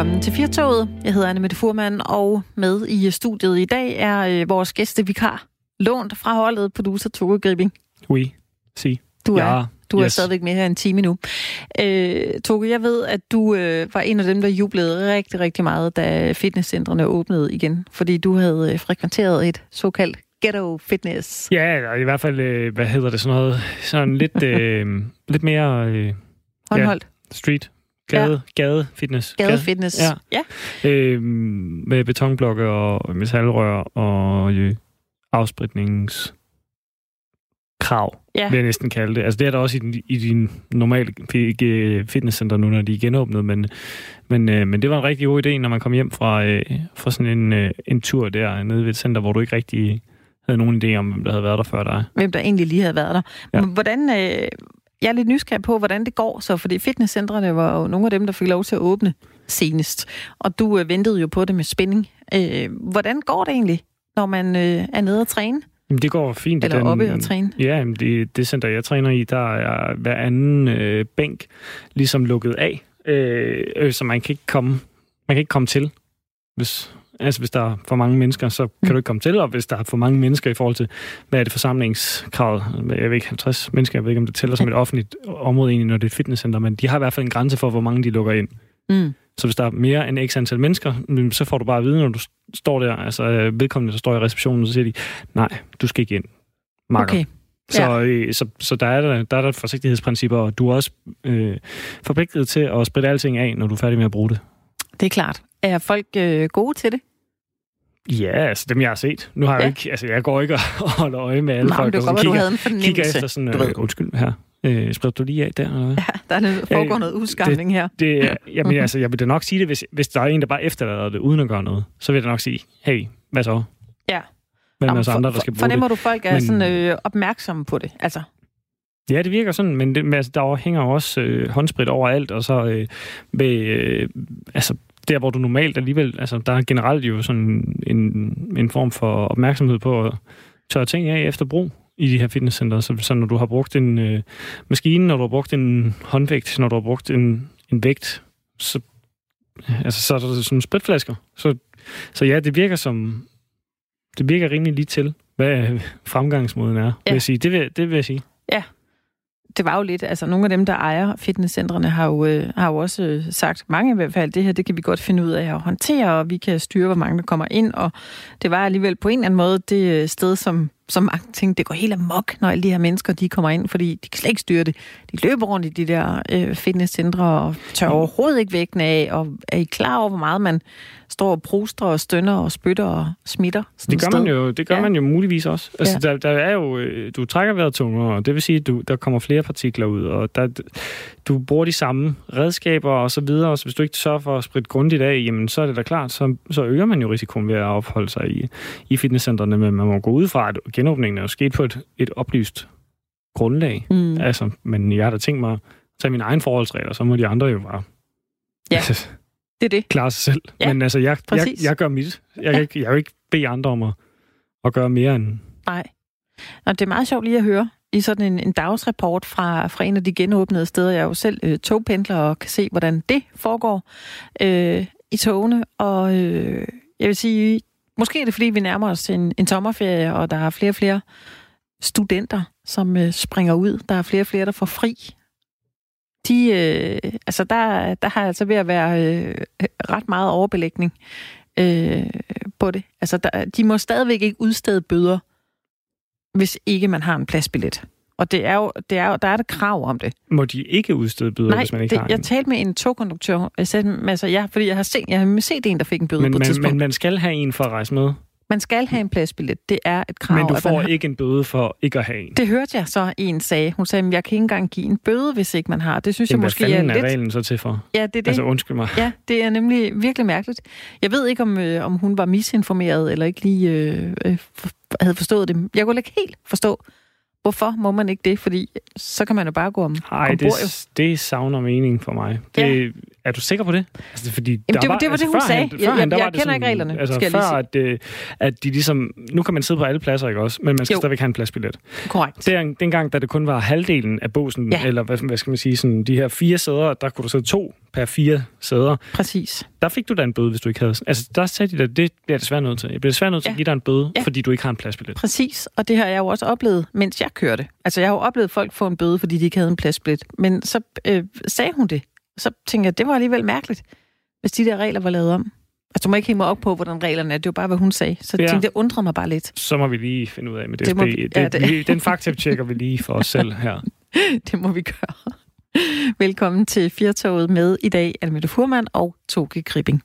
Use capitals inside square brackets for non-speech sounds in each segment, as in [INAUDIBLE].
velkommen til Firtoget. Jeg hedder Anne Mette Furman, og med i studiet i dag er øh, vores gæstevikar, lånt fra holdet, producer Toge Gribing. Oui, si. Du er, Ja, du er yes. stadigvæk med her en time nu. Øh, Toge, jeg ved, at du øh, var en af dem, der jublede rigtig, rigtig meget, da fitnesscentrene åbnede igen, fordi du havde øh, frekventeret et såkaldt ghetto fitness. Ja, i hvert fald, øh, hvad hedder det, sådan noget, sådan lidt, [LAUGHS] øh, lidt mere øh, Håndholdt. street, gade, ja. gade fitness. Gade fitness. Ja. ja. Øh, med betonblokke og metalrør og øh, afspritnings krav, Ja. vil jeg næsten kalde det. Altså det er der også i, din- i din normale fi- fitnesscenter nu, når de er genåbnet, men, men, øh, men det var en rigtig god idé, når man kom hjem fra, øh, fra sådan en, øh, en tur der nede ved et center, hvor du ikke rigtig havde nogen idé om, hvem der havde været der før dig. hvem der egentlig lige havde været der. Ja. Ja. Hvordan, øh, jeg er lidt nysgerrig på, hvordan det går så, fordi fitnesscentrene var jo nogle af dem, der fik lov til at åbne senest, og du øh, ventede jo på det med spænding. Øh, hvordan går det egentlig, når man øh, er nede og træne, Jamen, det går fint. eller oppe og træne? Ja, jamen, det, det center, jeg træner i, der er hver anden øh, bænk ligesom lukket af, øh, øh, så man kan ikke komme, man kan ikke komme til. Hvis, altså, hvis der er for mange mennesker, så kan du ikke komme til, og hvis der er for mange mennesker i forhold til, hvad er det forsamlingskravet? Jeg ved ikke, 50 mennesker, jeg ved ikke, om det tæller som et offentligt område egentlig, når det er et fitnesscenter, men de har i hvert fald en grænse for, hvor mange de lukker ind. Mm. Så hvis der er mere end x antal mennesker, mm, så får du bare at vide, når du står der, altså øh, vedkommende, der står i receptionen, så siger de, nej, du skal ikke ind. Makker. Okay. Så, øh, så, så der, er der, der er der forsigtighedsprincipper, og du er også øh, forpligtet til at spritte alting af, når du er færdig med at bruge det. Det er klart. Er folk øh, gode til det? Ja, altså dem, jeg har set. Nu har jeg Ja. jo ikke, altså jeg går ikke og [LAUGHS] holder øje med alle Nej, men folk, det at du kigger, havde en kigger efter sådan, du ved. øh, undskyld her, øh, spritter du lige af der, eller? Ja, der er noget, foregår noget udskamning her. Det, er- [LAUGHS] jamen, altså, jeg vil da nok sige det, hvis, hvis der er en, der bare efterlader det, uden at gøre noget, så vil jeg da nok sige, hey, hvad så? Ja. Hvem er os for- andre, der skal bruge Fornemmer det? du, folk er Men- sådan øh, opmærksomme på det? Altså, Ja, det virker sådan, men, det, men altså, der hænger også øh, håndsprit overalt, og så øh, med, øh, altså, der, hvor du normalt alligevel, altså, der er generelt jo sådan en, en form for opmærksomhed på at tørre ting af efter brug i de her fitnesscenter. Så, så når du har brugt en øh, maskine, når du har brugt en håndvægt, når du har brugt en, en vægt, så, altså, så er der sådan spritflasker. Så, så ja, det virker som, det virker rimelig lige til, hvad fremgangsmåden er, ja. vil jeg sige. Det vil, det vil jeg sige det var jo lidt, altså nogle af dem, der ejer fitnesscentrene, har jo, øh, har jo også øh, sagt, mange i hvert fald, det her, det kan vi godt finde ud af at håndtere, og vi kan styre, hvor mange der kommer ind, og det var alligevel på en eller anden måde det øh, sted, som, som mange tænkte, det går helt amok, når alle de her mennesker, de kommer ind, fordi de kan slet ikke styre det. De løber rundt i de der øh, fitnesscentre og tør overhovedet ikke vægten af, og er I klar over, hvor meget man står og pruster og stønner og spytter og smitter? sådan Det et gør man jo, det gør Ja. man jo muligvis også. Altså, Ja. der, der er jo, øh, du trækker vejret tungere, og det vil sige, at du, der kommer flere partikler ud, og der, du bruger de samme redskaber og så videre, så hvis du ikke sørger for at spritte grundigt af, jamen så er det da klart, så, så øger man jo risikoen ved at opholde sig i, i fitnesscentrene, men man må gå ud fra, at genåbningen er jo sket på et, et oplyst grundlag. Mm. Altså, men jeg har da tænkt mig at tage mine egne forholdsregler, så må de andre jo bare Ja. altså, [LAUGHS] Det er det. klare sig selv. Ja, men altså, jeg, jeg, jeg gør mit. Jeg, Ja. kan ikke, jeg vil ikke bede andre om at, at gøre mere end Nej. Og det er meget sjovt lige at høre i sådan en, en dagsrapport fra, fra en af de genåbnede steder. Jeg er jo selv øh, togpendler og kan se, hvordan det foregår øh, i togene. Og øh, jeg vil sige, måske er det, fordi vi nærmer os en, en sommerferie, og der er flere og flere studenter, som øh, springer ud. Der er flere og flere, der får fri. De, øh, altså der, der har altså ved at være øh, ret meget overbelægning øh, på det. Altså, der, de må stadigvæk ikke udstede bøder, hvis ikke man har en pladsbillet. Og det er jo, det er jo, der er et krav om det. Må de ikke udstede bøder, Nej, hvis man ikke det, har jeg en? talte med en togkonduktør. Jeg sagde, altså, ja, fordi jeg har, set, jeg har set en, der fik en bøde Men på et man, tidspunkt. men man skal have en for at rejse med. man skal have en pladsbillet. Det er et krav. men du får har- ikke en bøde for ikke at have en. Det hørte jeg så, en sagde. Hun sagde, at jeg kan ikke engang give en bøde, hvis ikke man har. Det synes Jamen, jeg hvad måske er er lidt... reglen så til for? Ja, det er det. Altså, undskyld mig. Ja, det er nemlig virkelig mærkeligt. Jeg ved ikke, om, øh, om hun var misinformeret, eller ikke lige øh, øh, havde forstået det. Jeg kunne ikke helt forstå, hvorfor må man ikke det, fordi så kan man jo bare gå om Nej, ombord, jo. det, det savner mening for mig. Det, er du sikker på det? Altså, fordi Jamen, det, var, det var altså, det, hun sagde. Han, jeg, jeg, jeg kender ikke reglerne, altså, skal før, at, øh, at de ligesom... Nu kan man sidde på alle pladser, ikke også? Men man skal jo. stadigvæk have en pladsbillet. Korrekt. Er dengang, da det kun var halvdelen af båsen, ja. eller hvad, hvad skal man sige, sådan, de her fire sæder, der kunne du sidde to per fire sæder. Præcis. Der fik du da en bøde, hvis du ikke havde... Altså, der sagde de at det bliver desværre nødt til. Jeg bliver desværre nødt til ja. at give dig en bøde, ja. fordi du ikke har en pladsbillet. Præcis, og det har jeg jo også oplevet, mens jeg kørte. Altså, jeg har jo oplevet folk få en bøde, fordi de ikke havde en pladsbillet. Men så øh, sagde hun det. Så tænkte jeg, det var alligevel mærkeligt, hvis de der regler var lavet om. Altså, du må ikke hænge mig op på, hvordan reglerne er. Det var bare, hvad hun sagde. Så ja. tænkte, det undrede mig bare lidt. Så må vi lige finde ud af med det. det, må vi, ja, det. Den fakta tjekker vi lige for os selv her. [LAUGHS] det må vi gøre. Velkommen til Firtoget med i dag, Almette Furman og Toge Kripping.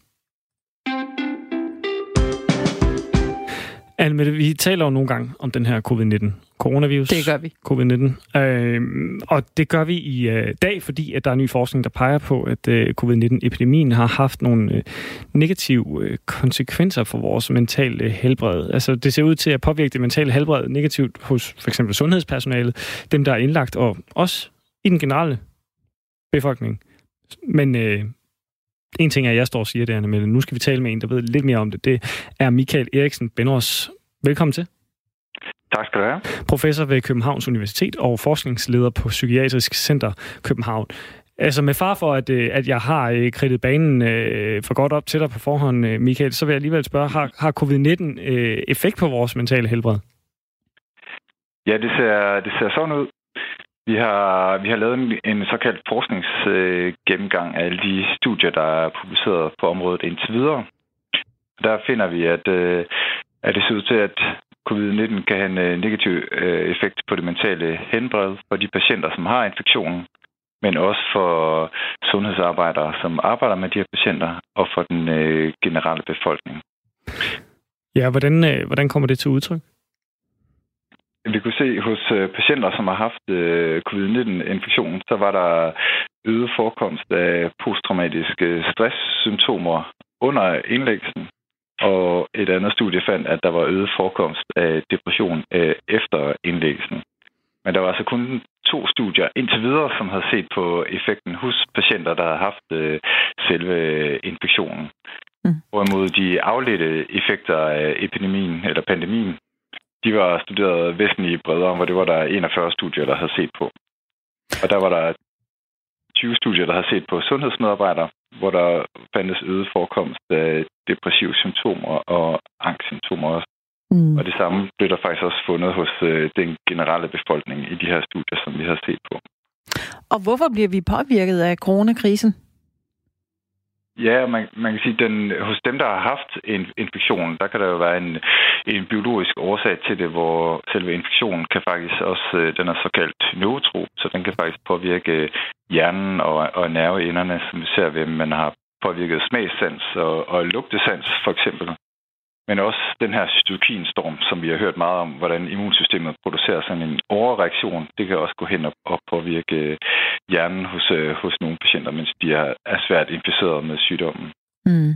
Almette, vi taler jo nogle gange om den her covid-19 coronavirus. Det gør vi. Covid-19. Øh, og det gør vi i øh, dag, fordi at der er ny forskning, der peger på, at øh, covid-19-epidemien har haft nogle øh, negative øh, konsekvenser for vores mentale helbred. Altså, det ser ud til at påvirke det mentale helbred negativt hos for eksempel sundhedspersonalet, dem, der er indlagt, og også i den generelle befolkning. Men øh, en ting er, at jeg står og siger det, men nu skal vi tale med en, der ved lidt mere om det. Det er Michael Eriksen Benros. Velkommen til. Tak skal du have. Professor ved Københavns Universitet og forskningsleder på Psykiatrisk Center København. Altså med far for, at, øh, at jeg har øh, kridtet banen øh, for godt op til dig på forhånd, Michael, så vil jeg alligevel spørge, har, har covid-19 øh, effekt på vores mentale helbred? Ja, det ser, det ser sådan ud. Vi har, vi har lavet en, en såkaldt forskningsgennemgang af alle de studier, der er publiceret på området indtil videre. Der finder vi, at, øh, at det ser ud til, at covid-19 kan have en øh, negativ øh, effekt på det mentale helbred for de patienter, som har infektionen, men også for sundhedsarbejdere, som arbejder med de her patienter, og for den øh, generelle befolkning. Ja, hvordan, øh, hvordan kommer det til udtryk? Kunne se hos øh, patienter, som har haft øh, covid-19-infektion, så var der øget forekomst af posttraumatiske stresssymptomer under indlæggelsen. Og et andet studie fandt, at der var øget forekomst af depression øh, efter indlæggelsen. Men der var altså kun to studier indtil videre, som havde set på effekten hos patienter, der havde haft selve infektionen. Mm. Hvorimod de afledte effekter af epidemien eller pandemien, de var studeret væsentligt bredere, hvor det var der 41 studier, der havde set på. Og der var der 20 studier, der havde set på sundhedsmedarbejdere, hvor der fandtes øget forekomst af depressive symptomer og angstsymptomer også. Mm. Og det samme blev der faktisk også fundet hos øh, den generelle befolkning i de her studier, som vi har set på. Og hvorfor bliver vi påvirket af coronakrisen? Ja, man, man kan sige, den hos dem, der har haft en infektion, der kan der jo være en, en biologisk årsag til det, hvor selve infektionen kan faktisk også, øh, den er såkaldt neutro, så den kan faktisk påvirke øh, hjernen og, og nerveinderne, som vi ser ved, man har påvirket smagssans og, og lugtesans for eksempel. Men også den her cytokinstorm, som vi har hørt meget om, hvordan immunsystemet producerer sådan en overreaktion, det kan også gå hen og påvirke hjernen hos, øh, hos nogle patienter, mens de er, er svært inficeret med sygdommen. Mm.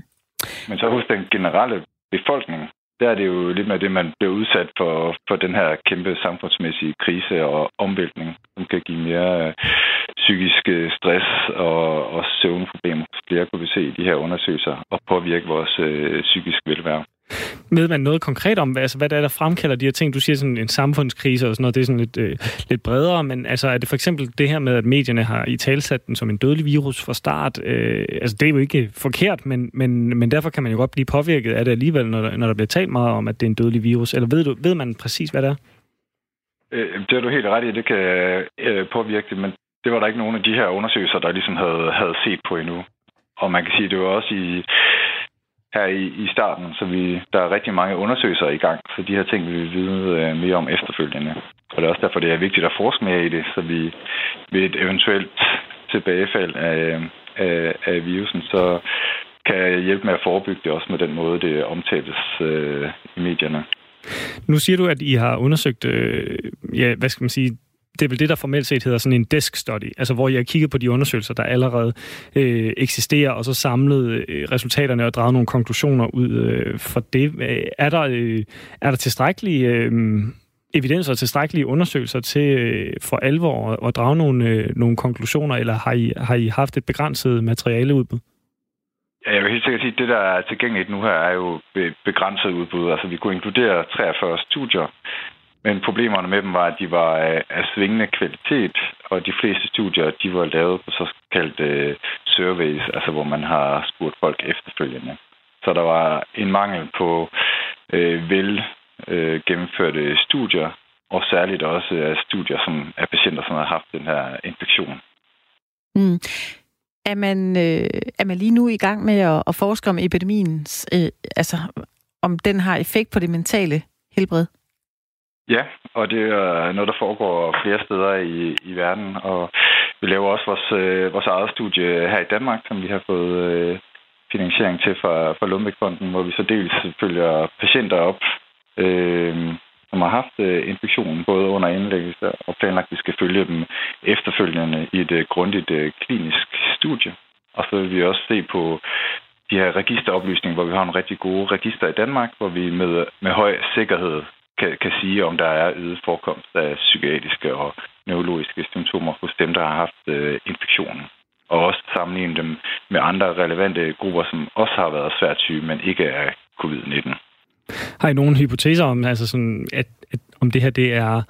Men så hos den generelle befolkning, der er det jo lidt med det, man bliver udsat for, for den her kæmpe samfundsmæssige krise og omvæltning, som kan give mere øh, psykisk øh, stress og også søvnproblemer. Flere kunne vi se i de her undersøgelser og påvirke vores øh, psykisk velvære. Ved man noget konkret om, hvad, altså, hvad det er, der fremkalder de her ting? Du siger sådan en samfundskrise og sådan noget, det er sådan lidt, øh, lidt bredere, men altså, er det for eksempel det her med, at medierne har i talsat den som en dødelig virus fra start? Øh, altså, det er jo ikke forkert, men, men, men derfor kan man jo godt blive påvirket af det alligevel, når der, når der bliver talt meget om, at det er en dødelig virus. Eller ved, du, ved man præcis, hvad det er? Øh, det er du helt ret i, det kan øh, påvirke det, men det var der ikke nogen af de her undersøgelser, der ligesom havde, havde set på endnu. Og man kan sige, det var også i her i, i starten, så vi, der er rigtig mange undersøgelser i gang, så de her ting vil vi vide øh, mere om efterfølgende. Og det er også derfor, det er vigtigt at forske mere i det, så vi ved et eventuelt tilbagefald af, øh, af, af virusen, så kan hjælpe med at forebygge det også med den måde, det omtales øh, i medierne. Nu siger du, at I har undersøgt, øh, ja, hvad skal man sige, det er vel det, der formelt set hedder sådan en desk study, altså hvor jeg har kigget på de undersøgelser, der allerede øh, eksisterer, og så samlet øh, resultaterne og draget nogle konklusioner ud øh, for det. Øh, er der, øh, er der tilstrækkelige øh, evidens og tilstrækkelige undersøgelser til øh, for alvor at, at drage nogle, øh, nogle konklusioner, eller har I, har I haft et begrænset materiale udbud? Ja, jeg vil helt sikkert sige, at det, der er tilgængeligt nu her, er jo begrænset udbud. Altså, vi kunne inkludere 43 studier, men problemerne med dem var, at de var af svingende kvalitet, og de fleste studier, de var lavet på såkaldte øh, surveys, altså hvor man har spurgt folk efterfølgende. Så der var en mangel på øh, vel øh, gennemførte studier, og særligt også af studier som af patienter, som har haft den her infektion. Mm. Er man, øh, er man lige nu i gang med at, at forske om epidemiens, øh, altså om den har effekt på det mentale helbred? Ja, og det er noget, der foregår flere steder i, i verden, og vi laver også vores, øh, vores eget studie her i Danmark, som vi har fået øh, finansiering til fra, fra Lundbækfonden, hvor vi så dels følger patienter op, øh, som har haft øh, infektionen både under indlæggelse og planlagt, at vi skal følge dem efterfølgende i et øh, grundigt øh, klinisk studie. Og så vil vi også se på de her registeroplysninger, hvor vi har en rigtig gode register i Danmark, hvor vi med, med høj sikkerhed kan, kan sige, om der er øget forekomst af psykiatriske og neurologiske symptomer hos dem, der har haft øh, infektionen. Og også sammenligne dem med andre relevante grupper, som også har været svært syge, men ikke er covid-19. Har I nogle hypoteser om, altså sådan, at, at, om det her det er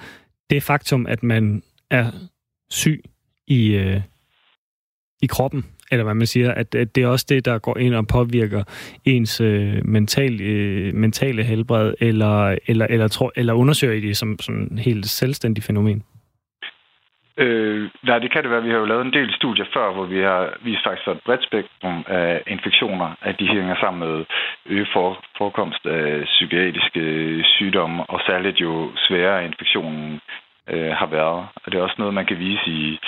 det faktum, at man er syg i, øh, i kroppen, eller hvad man siger, at, at det er også det, der går ind og påvirker ens øh, mental, øh, mentale helbred, eller, eller, eller, tror, eller undersøger I det som sådan helt selvstændigt fænomen? Øh, nej, det kan det være. Vi har jo lavet en del studier før, hvor vi har vist faktisk et bredt spektrum af infektioner, at de hænger sammen med øget for, forekomst af psykiatriske sygdomme, og særligt jo sværere infektionen øh, har været. Og det er også noget, man kan vise i,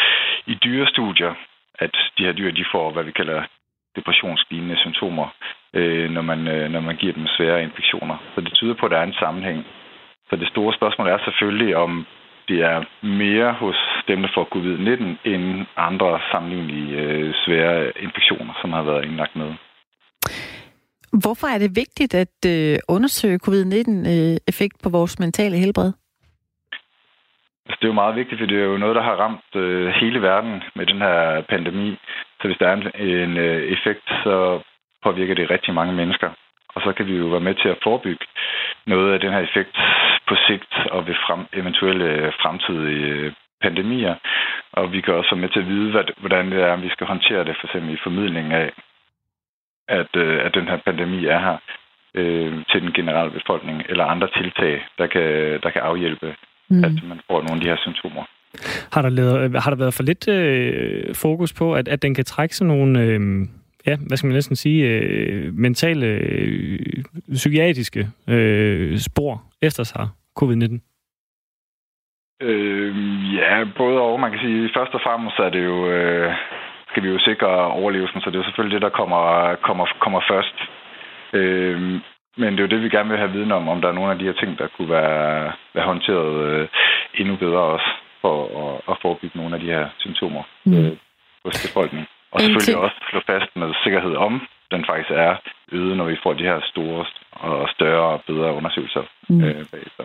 i dyrestudier, at de her dyr, de får, hvad vi kalder depressionslignende symptomer, øh, når, man, øh, når man giver dem svære infektioner. Så det tyder på, at der er en sammenhæng. Så det store spørgsmål er selvfølgelig, om det er mere hos dem, der får covid-19, end andre sammenlignelige øh, svære infektioner, som har været indlagt med. Hvorfor er det vigtigt at øh, undersøge covid-19-effekt øh, på vores mentale helbred? Altså, det er jo meget vigtigt, for det er jo noget, der har ramt øh, hele verden med den her pandemi. Så hvis der er en, en øh, effekt, så påvirker det rigtig mange mennesker. Og så kan vi jo være med til at forebygge noget af den her effekt på sigt og ved frem, eventuelle øh, fremtidige øh, pandemier. Og vi kan også være med til at vide, hvad, hvordan det er, vi skal håndtere det, for eksempel i formidlingen af, at, øh, at den her pandemi er her øh, til den generelle befolkning, eller andre tiltag, der kan, der kan afhjælpe, mm. at man får nogle af de her symptomer. Har der, lavet, har der været for lidt øh, fokus på, at, at den kan trække sådan nogle... Øh ja, hvad skal man næsten sige, øh, mentale, øh, psykiatriske øh, spor efter sig covid-19? Øh, ja, både og. Man kan sige, først og fremmest er det jo, øh, skal vi jo sikre overlevelsen, så det er selvfølgelig det, der kommer, kommer, kommer først. Øh, men det er jo det, vi gerne vil have viden om, om der er nogle af de her ting, der kunne være, være håndteret øh, endnu bedre også, for at, at forebygge nogle af de her symptomer mm. øh, hos befolkningen. Og selvfølgelig også slå fast med sikkerhed om, den faktisk er øget, når vi får de her store og større og bedre undersøgelser mm. øh, bagefter.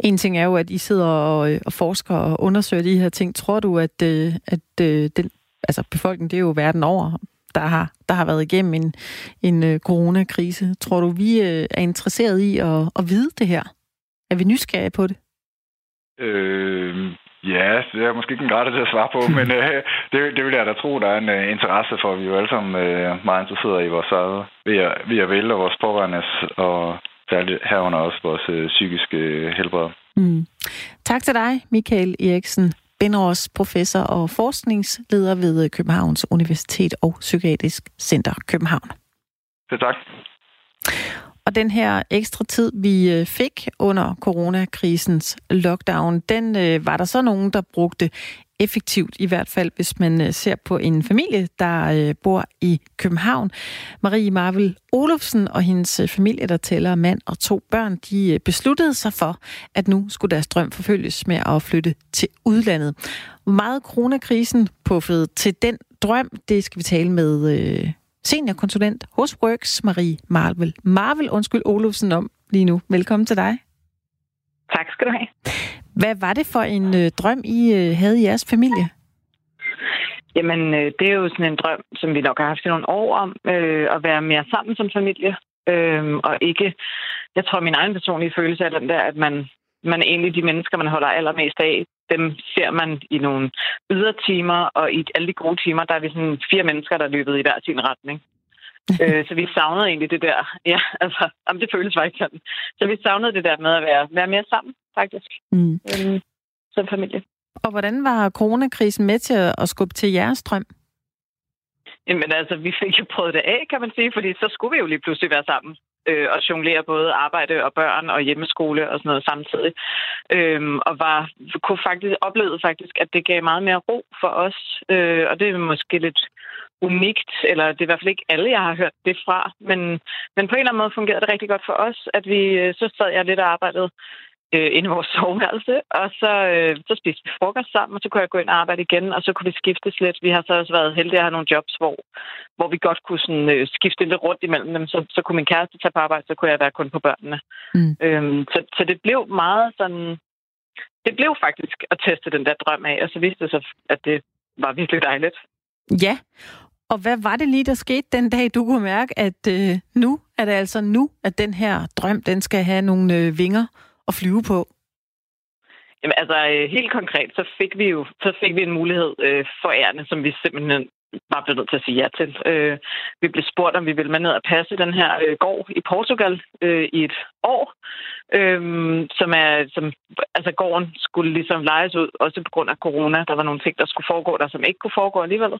En ting er jo, at I sidder og, og forsker og undersøger de her ting. Tror du, at, øh, at øh, den, altså befolkningen, det er jo verden over, der har, der har været igennem en, en øh, coronakrise. Tror du, vi er interesseret i at, at vide det her? Er vi nysgerrige på det? Øh, Ja, det er måske ikke en grad til at svare på, [LAUGHS] men øh, det, det vil jeg da tro, der er en uh, interesse for. Vi er jo alle sammen uh, meget interesserede i vores eget ved at, ved at vælge vores pårørende og særligt herunder også vores uh, psykiske helbred. Mm. Tak til dig, Michael Eriksen. Benros, professor og forskningsleder ved Københavns Universitet og Psykiatrisk Center København. Det tak. Og den her ekstra tid, vi øh, fik under coronakrisens lockdown, den øh, var der så nogen, der brugte effektivt, i hvert fald hvis man øh, ser på en familie, der øh, bor i København. Marie Marvel Olofsen og hendes øh, familie, der tæller mand og to børn, de besluttede sig for, at nu skulle deres drøm forfølges med at flytte til udlandet. Meget coronakrisen puffede til den drøm, det skal vi tale med seniorkonsulent hos Works, Marie Marvel, Marvel undskyld, Olofsen om lige nu. Velkommen til dig. Tak skal du have. Hvad var det for en øh, drøm, I øh, havde i jeres familie? Jamen, øh, det er jo sådan en drøm, som vi nok har haft i nogle år om, øh, at være mere sammen som familie. Øh, og ikke, jeg tror, min egen personlige følelse er den der, at man, man er egentlig de mennesker, man holder allermest af. Dem ser man i nogle ydertimer, og i alle de gode timer, der er vi sådan fire mennesker, der er løbet i hver sin retning. [LAUGHS] øh, så vi savnede egentlig det der. [LAUGHS] Ja, altså, jamen, det føles faktisk sådan. Så vi savnede det der med at være, være mere sammen, faktisk, mm. øhm, som familie. Og hvordan var coronakrisen med til at skubbe til jeres drøm? Jamen altså, vi fik jo prøvet det af, kan man sige, fordi så skulle vi jo lige pludselig være sammen øh, og jonglere både arbejde og børn og hjemmeskole og sådan noget samtidig. Øhm, og var, kunne faktisk opleve faktisk, at det gav meget mere ro for os. Øh, og det er måske lidt unikt, eller det er i hvert fald ikke alle, jeg har hørt det fra. Men, men på en eller anden måde fungerede det rigtig godt for os, at vi øh, så sad jeg lidt og arbejdede øh, inde i vores [LAUGHS] soveværelse, og så, øh, så spiste vi frokost sammen, og så kunne jeg gå ind og arbejde igen, og så kunne vi skiftes lidt. Vi har så også været heldige at have nogle jobs, hvor, hvor vi godt kunne sådan, øh, skifte lidt rundt imellem dem. Så, så kunne min kæreste tage på arbejde, så kunne jeg være kun på børnene. Mm. Øhm, så, så det blev meget sådan... Det blev faktisk at teste den der drøm af, og så viste det sig, at det var virkelig dejligt. Ja, og hvad var det lige, der skete den dag, du kunne mærke, at øh, nu er det altså nu, at den her drøm, den skal have nogle øh, vinger at flyve på? Jamen, altså øh, helt konkret, så fik vi jo så fik vi en mulighed øh, for ærne, som vi simpelthen bare blev nødt til at sige ja til. Øh, vi blev spurgt, om vi ville med ned og passe den her øh, gård i Portugal øh, i et år, øh, som er, som, altså gården skulle ligesom lejes ud, også på grund af corona. Der var nogle ting, der skulle foregå der, som ikke kunne foregå alligevel.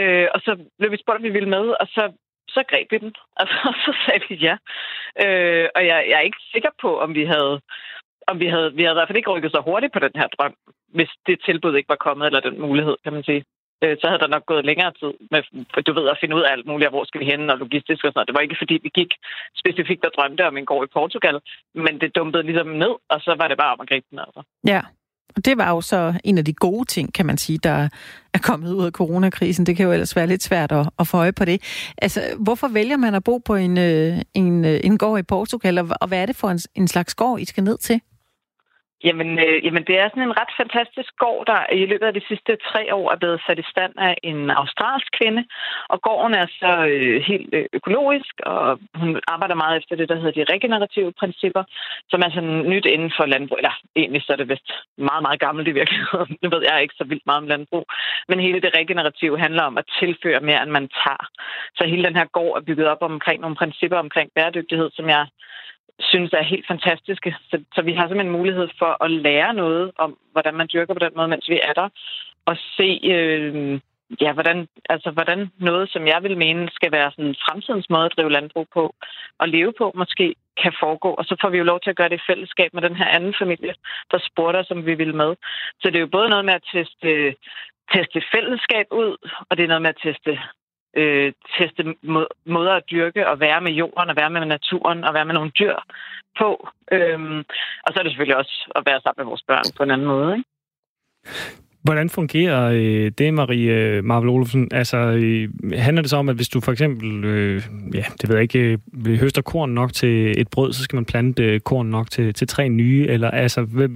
Øh, og så blev vi spurgt, om vi ville med, og så så greb vi den. [LAUGHS] Altså, så sagde vi ja. Øh, og jeg, jeg er ikke sikker på, om vi havde om vi havde, vi havde i hvert fald ikke rykket så hurtigt på den her drøm, hvis det tilbud ikke var kommet, eller den mulighed, kan man sige. Øh, så havde der nok gået længere tid med, du ved, at finde ud af alt muligt, hvor skal vi hen, og logistisk og sådan noget. Det var ikke, fordi vi gik specifikt og drømte om en gård i Portugal, men det dumpede ligesom ned, og så var det bare om at gribe den altså. Ja, og det var jo så en af de gode ting, kan man sige, der er kommet ud af coronakrisen. Det kan jo ellers være lidt svært at, at få øje på det. Altså, hvorfor vælger man at bo på en, øh, en, øh, en gård i Portugal, og hvad er det for en, en slags gård, I skal ned til? Jamen, øh, jamen, det er sådan en ret fantastisk gård, der i løbet af de sidste tre år er blevet sat i stand af en australsk kvinde. Og gården er så øh, helt øh, økologisk, og hun arbejder meget efter det, der hedder de regenerative principper, som er sådan nyt inden for landbrug. Eller egentlig så er det vist meget, meget gammelt i virkeligheden. [LAUGHS] Nu ved jeg ikke så vildt meget om landbrug. Men hele det regenerative handler om at tilføre mere, end man tager. Så hele den her gård er bygget op omkring nogle principper omkring bæredygtighed, som jeg synes er helt fantastiske. Så, så vi har simpelthen mulighed for at lære noget om, hvordan man dyrker på den måde, mens vi er der, og se, øh, ja, hvordan, altså, hvordan noget, som jeg vil mene, skal være sådan fremtidens måde at drive landbrug på og leve på, måske kan foregå. Og så får vi jo lov til at gøre det i fællesskab med den her anden familie, der spurgte os, om vi ville med. Så det er jo både noget med at teste, teste fællesskab ud, og det er noget med at teste øh, teste måder at dyrke og være med jorden og være med naturen og være med nogle dyr på. Øhm, og så er det selvfølgelig også at være sammen med vores børn på en anden måde. Ikke? Hvordan fungerer øh, det, Marie øh, Marvel Olofsen? Altså, øh, handler det så om, at hvis du for eksempel, øh, ja, det ved jeg ikke, øh, høster korn nok til et brød, så skal man plante øh, korn nok til, til tre nye? Eller altså, hvad,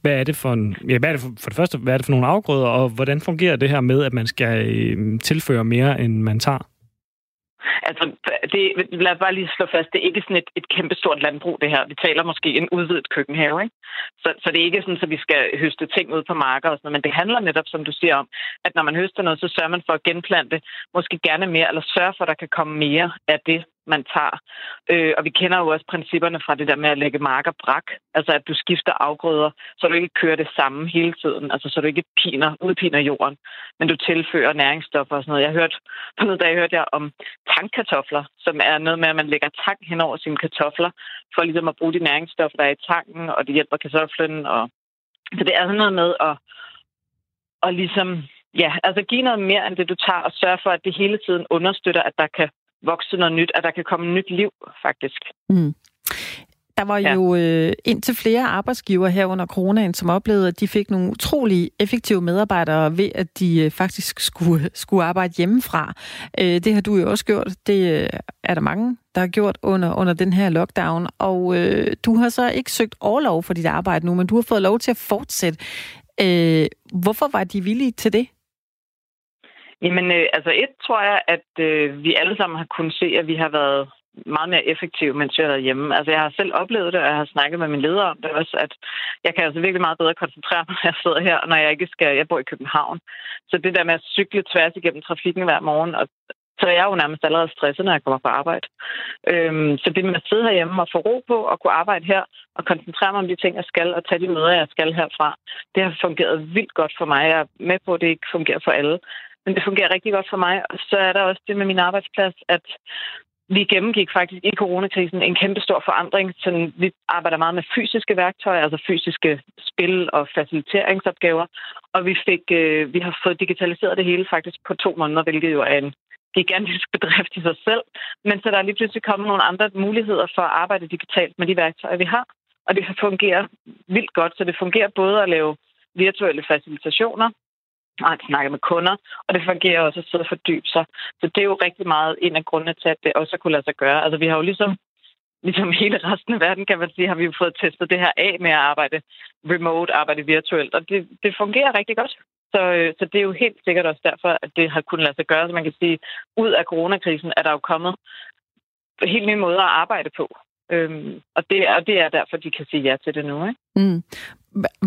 hvad er det for en, ja, hvad er det for, for det første, hvad er det for nogle afgrøder, og hvordan fungerer det her med, at man skal øh, tilføre mere, end man tager? Altså, det, lad os bare lige slå fast, det er ikke sådan et, et kæmpestort landbrug, det her. Vi taler måske en udvidet køkkenhave, ikke? Så, så det er ikke sådan, at vi skal høste ting ud på marker og sådan noget, men det handler netop, som du siger om, at når man høster noget, så sørger man for at genplante måske gerne mere, eller sørge for, at der kan komme mere af det, man tager. Øh, og vi kender jo også principperne fra det der med at lægge marker brak. Altså at du skifter afgrøder, så du ikke kører det samme hele tiden. Altså så du ikke piner, udpiner jorden, men du tilfører næringsstoffer og sådan noget. Jeg hørte, på noget dag hørte jeg om tankkartofler, som er noget med, at man lægger tang hen over sine kartofler, for ligesom at bruge de næringsstoffer, der er i tanken, og det hjælper kartoflen. Og... Så det er sådan noget med at, at ligesom Ja, altså give noget mere end det, du tager, og sørge for, at det hele tiden understøtter, at der kan vokse noget nyt, at der kan komme nyt liv, faktisk. Mm. Der var ja. jo øh, indtil flere arbejdsgiver her under coronaen, som oplevede, at de fik nogle utrolig effektive medarbejdere ved, at de øh, faktisk skulle, skulle arbejde hjemmefra. Øh, det har du jo også gjort. Det øh, er der mange, der har gjort under, under den her lockdown. Og øh, du har så ikke søgt overlov for dit arbejde nu, men du har fået lov til at fortsætte. Øh, hvorfor var de villige til det? Jamen, øh, altså et tror jeg, at øh, vi alle sammen har kunnet se, at vi har været meget mere effektiv, mens jeg har været hjemme. Altså, jeg har selv oplevet det, og jeg har snakket med min leder om det også, at jeg kan altså virkelig meget bedre koncentrere mig, når jeg sidder her, når jeg ikke skal... Jeg bor i København. Så det der med at cykle tværs igennem trafikken hver morgen, og så er jeg jo nærmest allerede stresset, når jeg kommer på arbejde. Øhm, så det med at sidde herhjemme og få ro på og kunne arbejde her og koncentrere mig om de ting, jeg skal, og tage de møder, jeg skal herfra, det har fungeret vildt godt for mig. Jeg er med på, at det ikke fungerer for alle. Men det fungerer rigtig godt for mig. Og så er der også det med min arbejdsplads, at vi gennemgik faktisk i coronakrisen en kæmpe stor forandring. Så vi arbejder meget med fysiske værktøjer, altså fysiske spil og faciliteringsopgaver. Og vi, fik, øh, vi har fået digitaliseret det hele faktisk på to måneder, hvilket jo er en gigantisk [LAUGHS] bedrift i sig selv. Men så der er lige pludselig kommet nogle andre muligheder for at arbejde digitalt med de værktøjer, vi har. Og det fungerer vildt godt, så det fungerer både at lave virtuelle facilitationer, og han snakker med kunder, og det fungerer også at sidde og fordybe sig. Så det er jo rigtig meget en af grundene til, at det også kunne lade sig gøre. Altså vi har jo ligesom, ligesom hele resten af verden, kan man sige, har vi jo fået testet det her af med at arbejde remote, arbejde virtuelt, og det, det fungerer rigtig godt. Så, øh, så det er jo helt sikkert også derfor, at det har kunnet lade sig gøre. Så man kan sige, ud af coronakrisen er der jo kommet helt nye måder at arbejde på. Øhm, og, det, og det er derfor, de kan sige ja til det nu. Ikke? Mm.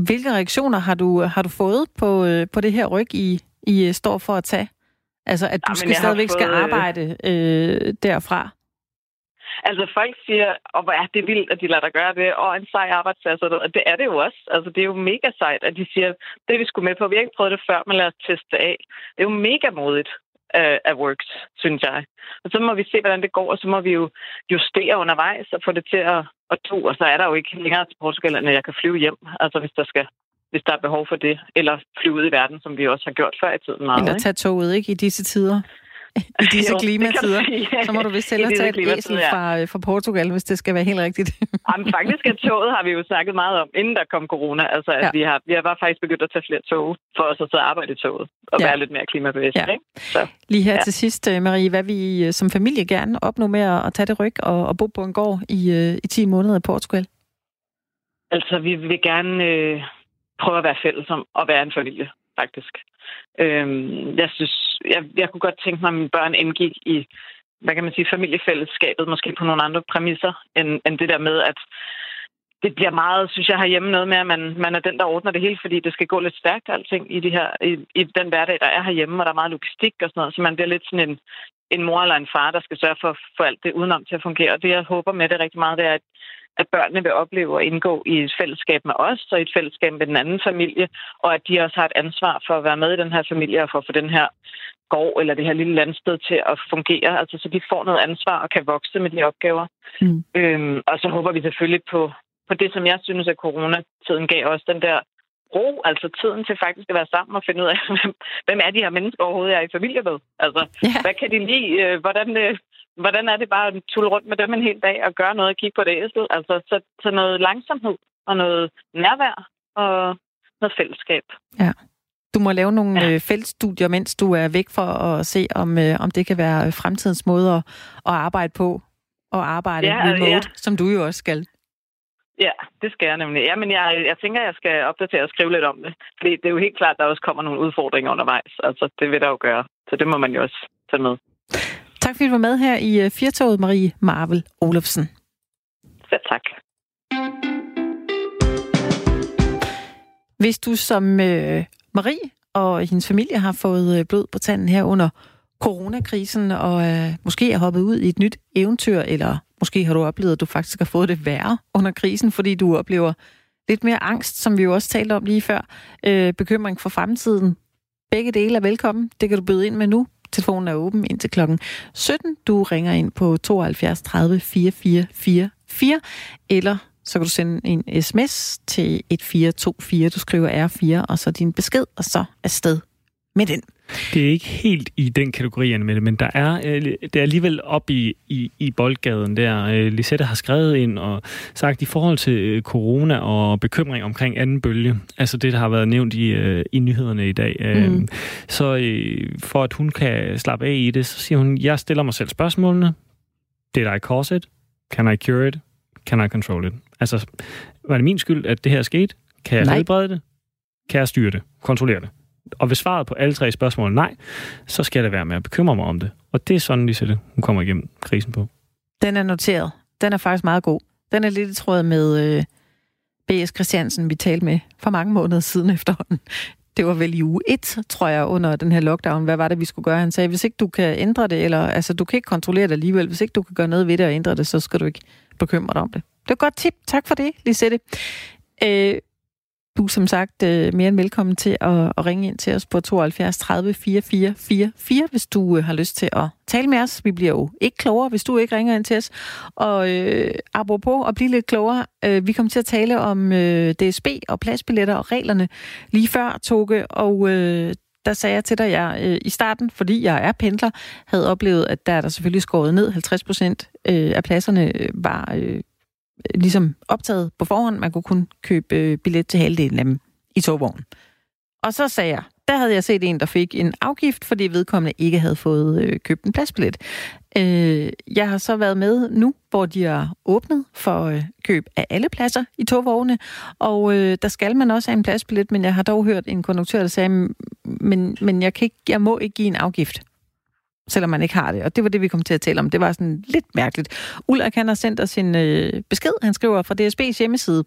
Hvilke reaktioner har du, har du fået på, øh, på det her ryg, I, I øh, står for at tage? Altså, at du ja, skal stadigvæk fået... skal øh, arbejde øh, derfra? Altså, folk siger, og hvor er det vildt, at de lader dig gøre det, og en sej arbejdsplads, og det er det jo også. Altså, det er jo mega sejt, at de siger, det vi skulle med på, vi har ikke prøvet det før, men lad os teste det af. Det er jo mega modigt af, af works, synes jeg. Og så må vi se, hvordan det går, og så må vi jo justere undervejs og få det til at, at to, og så er der jo ikke længere til Portugal, end at jeg kan flyve hjem, altså hvis der skal hvis der er behov for det, eller flyve ud i verden, som vi også har gjort før i tiden. Meget, eller tage toget, ikke, i disse tider? I disse jo, klimatider, så må du vist [LAUGHS] hellere tage et æsel fra, ja. fra Portugal, hvis det skal være helt rigtigt. [LAUGHS] Jamen, faktisk er toget har vi jo snakket meget om, inden der kom corona. Altså, at ja. vi, har, vi har bare faktisk begyndt at tage flere tog, for os at sidde og arbejde i toget, og ja. være lidt mere klimabevidst. Ja. Ikke? Så, Lige her ja. til sidst, øh, Marie, hvad vi øh, som familie gerne opnå med at tage det ryg og, og bo på en gård i, øh, i 10 måneder i Portugal? Altså, vi vil gerne øh, prøve at være fælles om at være en familie, faktisk. Øhm, jeg synes, jeg, jeg kunne godt tænke mig, at mine børn indgik i, hvad kan man sige, familiefællesskabet, måske på nogle andre præmisser, end, end det der med, at det bliver meget, synes jeg, herhjemme noget med, at man, man er den, der ordner det hele, fordi det skal gå lidt stærkt, alting, i, de her, i, i den hverdag, der er herhjemme, og der er meget logistik og sådan noget, så man bliver lidt sådan en, en mor eller en far, der skal sørge for, for alt det udenom til at fungere. Og det, jeg håber med det rigtig meget, det er, at at børnene vil opleve at indgå i et fællesskab med os og et fællesskab med den anden familie, og at de også har et ansvar for at være med i den her familie og for at få den her gård eller det her lille landsted til at fungere, altså så de får noget ansvar og kan vokse med de opgaver. Mm. Øhm, og så håber vi selvfølgelig på, på det, som jeg synes, at coronatiden gav os den der ro, altså tiden til faktisk at være sammen og finde ud af, [LAUGHS] hvem, hvem er de her mennesker overhovedet, jeg er i familie med? Altså, yeah. hvad kan de lide? Øh, hvordan, øh, hvordan er det bare at tulle rundt med dem en hel dag og gøre noget og kigge på det æsel? Altså, så, så noget langsomhed og noget nærvær og noget fællesskab. Ja. Du må lave nogle ja. Øh, feltstudier, mens du er væk for at se, om, øh, om det kan være fremtidens måde at, at arbejde på og arbejde ja, remote, ja. som du jo også skal. Ja, det skal jeg nemlig. Ja, men jeg, jeg tænker, jeg skal opdatere og skrive lidt om det. Fordi det er jo helt klart, at der også kommer nogle udfordringer undervejs. Altså, det vil der jo gøre. Så det må man jo også tage med. Tak fordi du var med her i øh, Firtoget, Marie Marvel Olofsen. Ja, tak. Hvis du som øh, Marie og hendes familie har fået øh, blod på tanden her under coronakrisen, og øh, måske er hoppet ud i et nyt eventyr, eller måske har du oplevet, at du faktisk har fået det værre under krisen, fordi du oplever lidt mere angst, som vi jo også talte om lige før, øh, bekymring for fremtiden. Begge dele er velkommen. Det kan du byde ind med nu. Telefonen er åben indtil klokken 17. Du ringer ind på 72 30 4444, eller så kan du sende en sms til 1424. Du skriver R4, og så din besked, og så afsted med den. Det er ikke helt i den kategori, med det, men der er, øh, det er alligevel op i, i, i boldgaden der. Øh, Lisette har skrevet ind og sagt, i forhold til øh, corona og bekymring omkring anden bølge, altså det, der har været nævnt i, i nyhederne i dag, mm. så for at hun kan slappe af i det, så siger hun, jeg stiller mig selv spørgsmålene. Did I cause it? Can I cure it? Can I control it? Altså, var det min skyld, at det her skete? Kan jeg helbrede det? Kan jeg styre det? Kontrollere det? Og hvis svaret på alle tre spørgsmål er nej, så skal det være med at bekymre mig om det. Og det er sådan, Lisette, hun kommer igennem krisen på. Den er noteret. Den er faktisk meget god. Den er lidt i tråd med øh, B.S. Christiansen, vi talte med for mange måneder siden [LAUGHS] efterhånden. Det var vel i uge 1, tror jeg, under den her lockdown. Hvad var det, vi skulle gøre? Han sagde, hvis ikke du kan ændre det, eller altså, du kan ikke kontrollere det alligevel. Hvis ikke du kan gøre noget ved det og ændre det, så skal du ikke bekymre dig om det. Det er et godt tip. Tak for det, Lisette. Øh, du er som sagt øh, mere end velkommen til at, at ringe ind til os på 72 30 44 44, hvis du øh, har lyst til at tale med os. Vi bliver jo ikke klogere, hvis du ikke ringer ind til os. Og øh, apropos at blive lidt klogere, øh, vi kom til at tale om øh, DSB og pladsbilletter og reglerne lige før, Toge, og øh, der sagde jeg til dig, at jeg øh, i starten, fordi jeg er pendler, havde oplevet, at der er der selvfølgelig skåret ned. 50 procent øh, af pladserne øh, var øh, ligesom optaget på forhånd. Man kunne kun købe øh, billet til halvdelen af dem i togvognen. Og så sagde jeg, der havde jeg set en, der fik en afgift, fordi vedkommende ikke havde fået øh, købt en pladsbillet. Øh, jeg har så været med nu, hvor de er åbnet for øh, køb af alle pladser i togvogne, og øh, der skal man også have en pladsbillet, men jeg har dog hørt en konduktør, der sagde, men, men jeg, kan ikke, jeg må ikke give en afgift selvom man ikke har det. Og det var det, vi kom til at tale om. Det var sådan lidt mærkeligt. Ulrik, han har sendt os en øh, besked. Han skriver fra DSB's hjemmeside,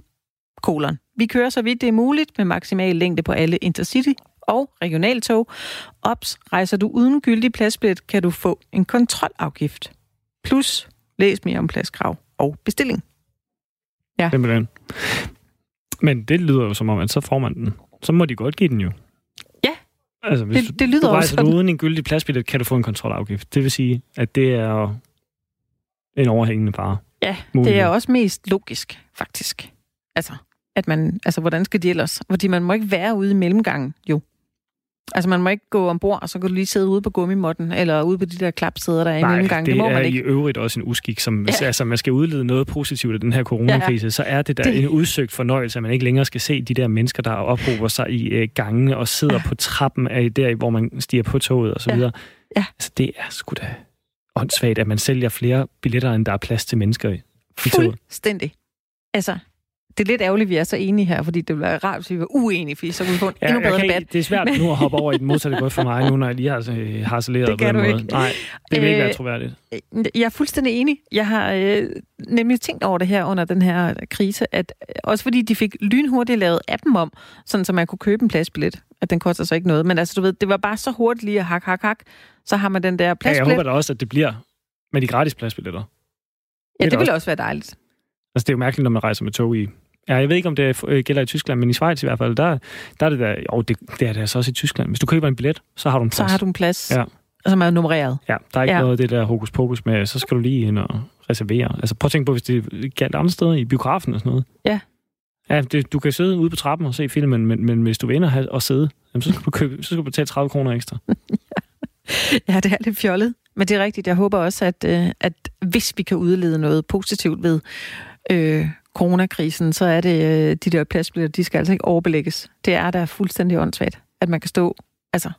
kolon. Vi kører så vidt det er muligt med maksimal længde på alle Intercity og regionaltog. Ops, rejser du uden gyldig pladsbillet, kan du få en kontrolafgift. Plus, læs mere om pladskrav og bestilling. Ja. Simpelthen. Men det lyder jo som om, at så får man den. Så må de godt give den jo. Altså, hvis det, det lyder du også sådan. uden en gyldig pladsbillet, kan du få en kontrolafgift. Det vil sige, at det er en overhængende fare. Ja, Mulighed. det er også mest logisk, faktisk. Altså, at man, altså, hvordan skal de ellers? Fordi man må ikke være ude i mellemgangen, jo. Altså, man må ikke gå ombord, og så kan du lige sidde ude på gummimotten, eller ude på de der klapsæder, der er i mellemgangen. det, det må man ikke. i øvrigt også en uskik. Som, ja. altså, man skal udlede noget positivt af den her coronakrise, ja. så er det da det... en udsøgt fornøjelse, at man ikke længere skal se de der mennesker, der ophober sig i øh, gangene og sidder ja. på trappen af der, hvor man stiger på toget og så videre. Ja. Ja. Altså, det er sgu da åndssvagt, at man sælger flere billetter, end der er plads til mennesker i. Fuldstændig. Altså, det er lidt ærgerligt, at vi er så enige her, fordi det bliver rart, hvis vi var uenige, fordi så kunne vi få en ja, endnu bedre kan, debat. Det er svært nu at hoppe over i den modsatte grøft for mig, nu når jeg lige har øh, harceleret det på den måde. Ikke. Nej, det vil øh, ikke være troværdigt. Øh, jeg er fuldstændig enig. Jeg har øh, nemlig tænkt over det her under den her krise, at øh, også fordi de fik lynhurtigt lavet appen om, sådan så man kunne købe en pladsbillet, at den koster så ikke noget. Men altså, du ved, det var bare så hurtigt lige at hak, hak, hak, så har man den der pladsbillet. Ja, jeg håber da også, at det bliver med de gratis pladsbilletter. Ja, det, det vil også. også være dejligt. Altså, det er jo mærkeligt, når man rejser med tog i Ja, jeg ved ikke, om det øh, gælder i Tyskland, men i Schweiz i hvert fald, der, der er det der... Jo, det, det er det altså også i Tyskland. Hvis du køber en billet, så har du en plads. Så har du en plads, ja. som er nummereret. Ja, der er ikke ja. noget af det der hokus pokus med, så skal du lige ind og reservere. Altså prøv at tænke på, hvis det galt andre steder i biografen og sådan noget. Ja. Ja, det, du kan sidde ude på trappen og se filmen, men, men hvis du vil ind og, og sidde, jamen, så, skal du købe, så skal du betale 30 kroner ekstra. [LAUGHS] ja, det er lidt fjollet. Men det er rigtigt. Jeg håber også, at, øh, at hvis vi kan udlede noget positivt ved øh, coronakrisen, så er det øh, de der pladsbilletter, de skal altså ikke overbelægges. Det er da fuldstændig åndssvagt, at man kan stå, altså,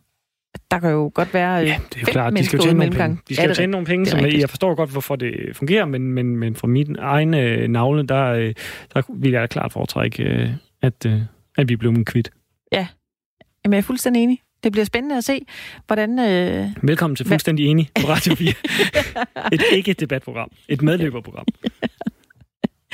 der kan jo godt være ja, det er jo klart, de skal jo tjene nogle penge. De skal jo tjene nogle penge, som jeg forstår godt, hvorfor det fungerer, men, men, men fra min egen øh, navle, der, øh, der vil jeg da klart foretrække, øh, at, øh, at vi blev en kvidt. Ja, Jamen, jeg er fuldstændig enig. Det bliver spændende at se, hvordan... Øh... Velkommen til Fuldstændig Enig på Radio [LAUGHS] 4. et ikke-debatprogram. Et medløberprogram. [LAUGHS]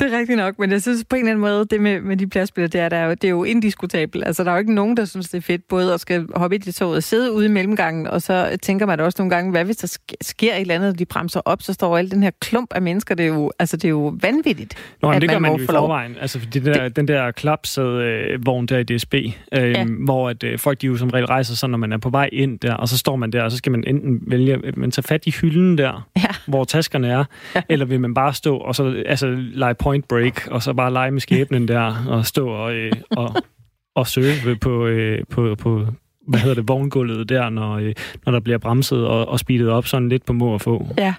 Det er rigtigt nok, men jeg synes på en eller anden måde, det med, med de pladsbilletter, det er, der jo, det er jo indiskutabelt. Altså, der er jo ikke nogen, der synes, det er fedt, både at skal hoppe i det toget og sidde ude i mellemgangen, og så tænker man da også nogle gange, hvad hvis der sker et eller andet, og de bremser op, så står alle den her klump af mennesker, det er jo, altså, det er jo vanvittigt. Nå, men det gør man jo i forvejen. Altså, det der, det... den der klapsæde øh, vogn der i DSB, øh, ja. hvor at, øh, folk de jo som regel rejser sådan, når man er på vej ind der, og så står man der, og så skal man enten vælge, at man tager fat i hylden der, ja. hvor taskerne er, ja. eller vil man bare stå og så altså, lege point break, og så bare lege med skæbnen der, og stå og, øh, og, og søge på, øh, på, på hvad hedder det, vogngulvet der, når, øh, når der bliver bremset og, og speedet op sådan lidt på må og få. Ja,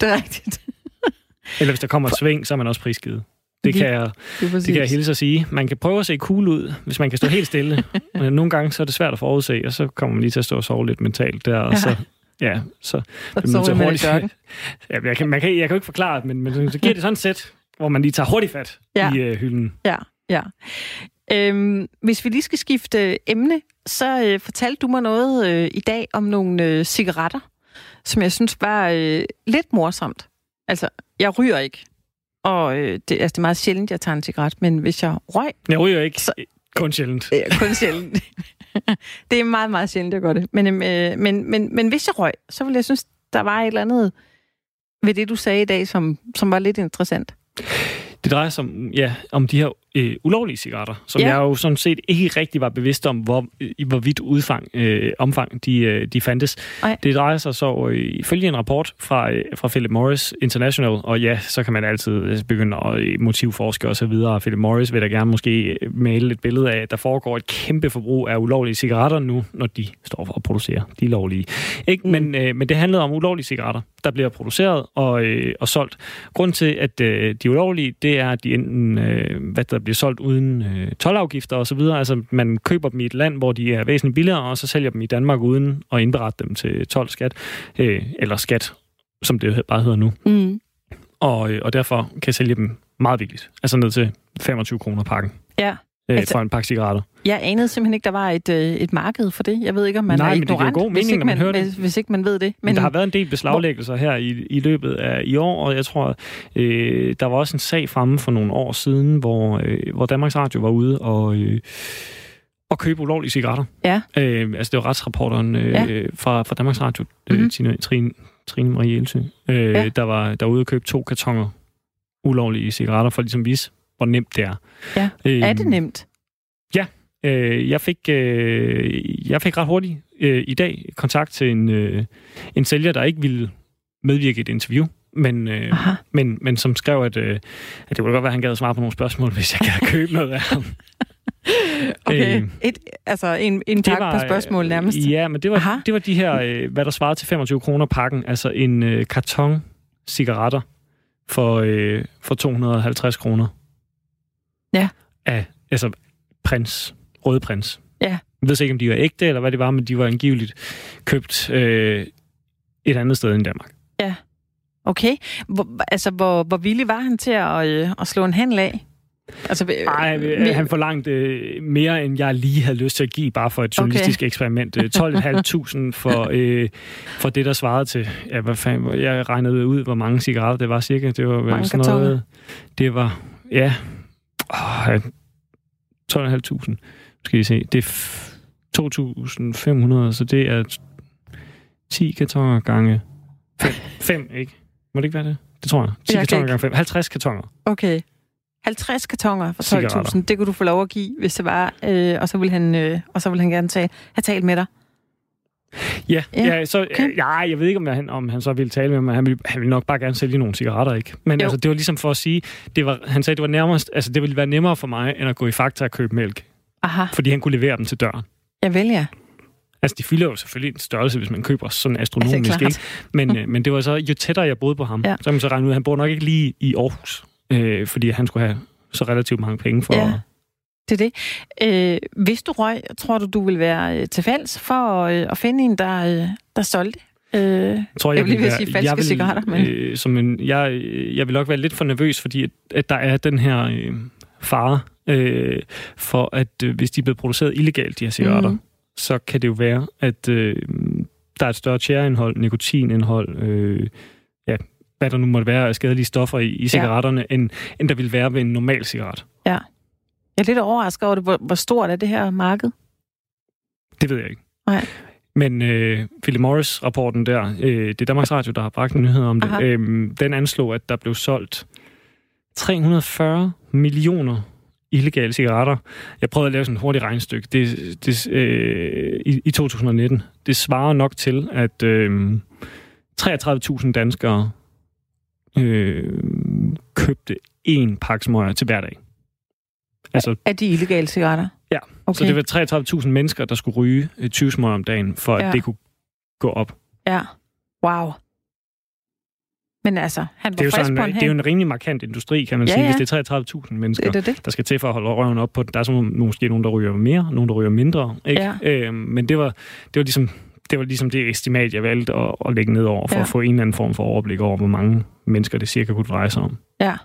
det er rigtigt. [LAUGHS] Eller hvis der kommer et sving, så er man også prisgivet. Det kan, jeg, Det, det kan jeg hilse at sige. Man kan prøve at se cool ud, hvis man kan stå helt stille. [LAUGHS] Men nogle gange så er det svært at forudse, og så kommer man lige til at stå og sove lidt mentalt der, og så Ja, så Så bliver man hurtigt- [LAUGHS] ja, jeg, kan, man kan, jeg kan jo ikke forklare det, men, men så giver det sådan et sæt, hvor man lige tager hurtigt fat Ja. i øh, hylden. Ja, ja. Øhm, hvis vi lige skal skifte emne, så øh, fortalte du mig noget øh, i dag om nogle øh, cigaretter, som jeg synes var øh, lidt morsomt. Altså, jeg ryger ikke. Og øh, det, altså, det er meget sjældent, jeg tager en cigaret, men hvis jeg røg, Jeg ryger ikke Så- kun sjældent. øh, kun sjældent. [LAUGHS] det er meget, meget sjældent, jeg gør det. Men, øh, men, men, men hvis jeg røg, så ville jeg synes, der var et eller andet ved det, du sagde i dag, som, som var lidt interessant. Det drejer sig om, ja, om de her øh, ulovlige cigaretter, som Ja. jeg jo sådan set ikke rigtig var bevidst om, hvor, i hvor vidt udfang, øh, omfang de, øh, de fandtes. Nej. Det drejer sig så øh, ifølge en rapport fra, øh, fra Philip Morris International, og ja, så kan man altid øh, begynde at øh, motivforske osv. Philip Morris vil da gerne måske øh, male et billede af, at der foregår et kæmpe forbrug af ulovlige cigaretter nu, når de står for at producere de lovlige. Ikke? Mm. Men, øh, men det handlede om ulovlige cigaretter, der bliver produceret og, øh, og solgt. Grunden til, at øh, de er ulovlige, det er, at de enten øh, hvad der bliver solgt uden øh, tolvafgifter osv. Altså, man køber dem i et land, hvor de er væsentligt billigere, og så sælger dem i Danmark uden at indberette dem til 12 skat, øh, eller skat, som det bare hedder nu. Mm. Og, øh, og derfor kan jeg sælge dem meget billigt. Altså ned til 25 kroner pakken Ja. Øh, Altså- for en pakke cigaretter. Jeg anede simpelthen ikke, der var et, øh, et marked for det. Jeg ved ikke, om man Nej, er men det ignorant, god hvis, mening, ikke når man hører det. hvis, hvis ikke man ved det. Men Men der har været en del beslaglæggelser her i, i løbet af i år, og jeg tror, øh, der var også en sag fremme for nogle år siden, hvor, øh, hvor Danmarks Radio var ude og, øh, og købe ulovlige cigaretter. Ja. Øh, altså det var retsrapporteren øh, Ja. fra, fra Danmarks Radio, øh, Mhm. Trine, Trine, Marie Elsø, øh, Ja. der, var, der var ude og købe to kartonger ulovlige cigaretter, for ligesom at vise, hvor nemt det er. Ja. Øh, er det nemt? Øh, jeg, fik, øh, jeg fik ret hurtigt øh, i dag kontakt til en, øh, en sælger, der ikke ville medvirke i et interview, men, øh, Aha. men, men som skrev, at, øh, at det kunne godt være, at han gad at svare på nogle spørgsmål, [LAUGHS] hvis jeg kan købe noget af ham. [LAUGHS] Okay. Øh, Et, altså en, en tak per spørgsmål nærmest. Ja, men det Aha. var, det var de her, øh, hvad der svarede til 25 kroner pakken, altså en øh, karton cigaretter for, øh, for 250 kroner. Ja. Af, altså prins, røde prins. Ja. Jeg ved ikke, om de var ægte, eller hvad det var, men de var angiveligt købt øh, et andet sted end Danmark. Okay. Hvor, altså, hvor, hvor villig var han til at, øh, at slå en handel af? Altså, øh, Nej, vi- han forlangte øh, mere, end jeg lige havde lyst til at give, bare for et journalistisk okay. eksperiment. Øh, 12.500 [LAUGHS] for, øh, for det, der svarede til... Ja, hvad fanden, jeg regnede ud, hvor mange cigaretter det var cirka. Det var Mange sådan kartoner. noget... Det var... Ja... Ja, 12.500. Skal I se. Det er f- 2.500, så det er 10 kartoner gange 5. 5, ikke? Må det ikke være det? Det tror jeg. 10 Jeg ikke. gange 5. 50 kartoner. Okay. 50 kartoner for Cigaretter. 12.000, det kunne du få lov at give, hvis det var, øh, og, så ville han, øh, og så ville han gerne tage, have talt med dig. Ja, Ja, ja, så, okay. okay. ja, jeg ved ikke, om han, om han så ville tale med mig. Han ville, han ville nok bare gerne sælge nogle cigaretter, ikke? Men Jo. altså, det var ligesom for at sige, det var, han sagde, det var nærmest, altså, det ville være nemmere for mig, end at gå i Fakta og købe mælk. Aha, Fordi han kunne levere dem til døren. jeg vel ja. Altså, de fylder jo selvfølgelig en størrelse, hvis man køber sådan astronomisk, klart. ikke? Men, øh, men det var så, jo tættere jeg boede på ham, ja. så kan man så regne ud, at han bor nok ikke lige i Aarhus, øh, fordi han skulle have så relativt mange penge for Ja. at Det er det. Øh, hvis du røg, tror du, du vil være øh, til falds for øh, at finde en, der, øh, der solgte? Øh, Jeg tror, Jeg vil lige at være- sige falske jeg vil, cigaretter, men- Øh, som en, jeg, jeg vil nok være lidt for nervøs, fordi at, at der er den her øh, fare øh, for, at øh, hvis de er blevet produceret illegalt, de her cigaretter, mm. så kan det jo være, at øh, der er et større tjæreindhold, nikotinindhold, øh, ja, hvad der nu måtte være af skadelige stoffer i, i cigaretterne, ja. end, end der vil være ved en normal cigaret. Jeg er lidt overrasket over det. Hvor, hvor stort er det her marked? Det ved jeg ikke. Nej. Men øh, Philip Morris-rapporten der, øh, det er Danmarks Radio, der har bragt en nyhed om det, Aha. øh, den anslog, at der blev solgt 340 millioner illegale cigaretter. Jeg prøvede at lave sådan et hurtigt regnestykke. Det, det, øh, i, I 2019. Det svarer nok til, at øh, 33.000 danskere øh, købte én pakke smøger til hverdag. Altså, Er de illegale cigaretter? Ja, okay. så det var 33.000 mennesker, der skulle ryge 20 smøger om dagen, for ja. at det kunne gå op. Ja, wow. Men altså, han var det er, frisk sådan, på en det er jo en rimelig markant industri, kan man ja, sige, ja. hvis det er 33.000 mennesker, det er det. der skal til for at holde røven op på den. Der er så måske nogen, der ryger mere, nogen, der ryger mindre. Ikke? Ja. Øhm, men det var, det var ligesom det var ligesom det estimat, jeg valgte at, at lægge ned over, for ja. at få en eller anden form for overblik over, hvor mange mennesker det cirka kunne dreje sig om. Ja.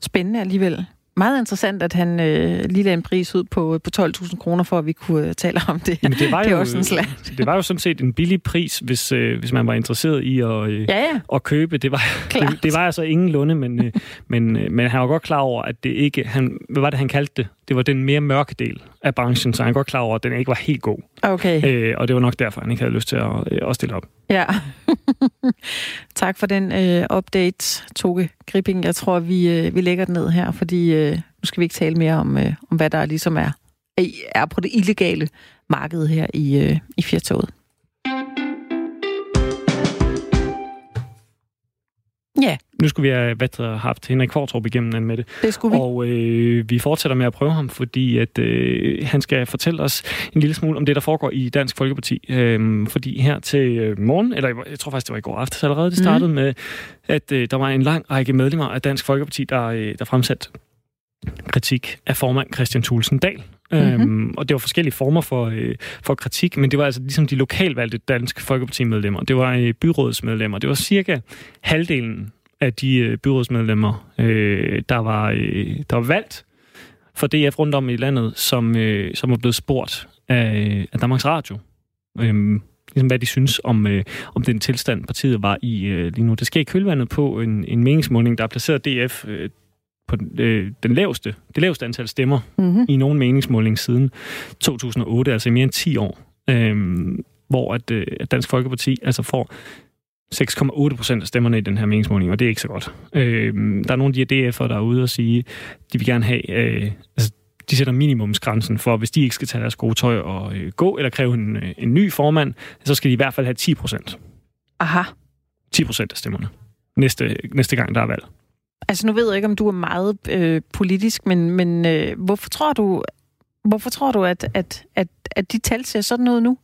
Spændende alligevel. Meget interessant, at han øh, lige lagde en pris ud på, på 12.000 kroner, for at vi kunne øh, tale om det. Jamen, det, var [LAUGHS] det, jo, også en slag. det var jo sådan set en billig pris, hvis, øh, hvis man var interesseret i at, øh, ja, ja. at købe. Det var, [LAUGHS] det, det var altså ingen lunde, men, øh, men, øh, men han var godt klar over, at det ikke... Han, hvad var det, han kaldte det? Det var den mere mørke del af branchen, så han godt klar over, at den ikke var helt god. Okay. Øh, og det var nok derfor, han ikke havde lyst til at, øh, at stille op. Ja. [LAUGHS] tak for den øh, update, Toge Gripping. Jeg tror, vi, øh, vi lægger den ned her, fordi øh, nu skal vi ikke tale mere om, øh, om hvad der ligesom er, er på det illegale marked her i, øh, i Fjertoget. Ja. Nu skulle vi have hvad haft Henrik Kvartrup igennem med det. Det skulle vi. Og øh, vi fortsætter med at prøve ham, fordi at øh, han skal fortælle os en lille smule om det, der foregår i Dansk Folkeparti. Øh, fordi her til morgen, eller jeg tror faktisk, det var i går aftes allerede, det startede mm. med, at øh, der var en lang række medlemmer af Dansk Folkeparti, der, øh, der fremsatte kritik af formand Christian Thulsen Dahl. Mm-hmm. Øhm, og det var forskellige former for, øh, for kritik, men det var altså ligesom de lokalvalgte danske folkepartimedlemmer. Det var øh, byrådsmedlemmer. Det var cirka halvdelen af de øh, byrådsmedlemmer, øh, der, var, øh, der var valgt for DF rundt om i landet, som, øh, som var blevet spurgt af, af Danmarks Radio. Øh, ligesom hvad de synes om, øh, om den tilstand, partiet var i øh, lige nu. Det sker i kølvandet på en, en meningsmåling, der er placeret DF øh, på øh, den laveste, det laveste antal stemmer mm-hmm. i nogen meningsmåling siden 2008, altså i mere end 10 år, øh, hvor at, øh, Dansk Folkeparti altså får 6,8 procent af stemmerne i den her meningsmåling, og det er ikke så godt. Øh, der er nogle af de DF'er, der er ude og sige, de vil gerne have, øh, altså de sætter minimumsgrænsen for, hvis de ikke skal tage deres gode tøj og øh, gå, eller kræve en, øh, en ny formand, så skal de i hvert fald have 10 procent. Aha. 10 procent af stemmerne. Næste, næste gang, der er valg. Altså nu ved jeg ikke, om du er meget øh, politisk, men, men øh, hvorfor tror du, hvorfor tror du at, at, at, at de tal ser sådan ud nu?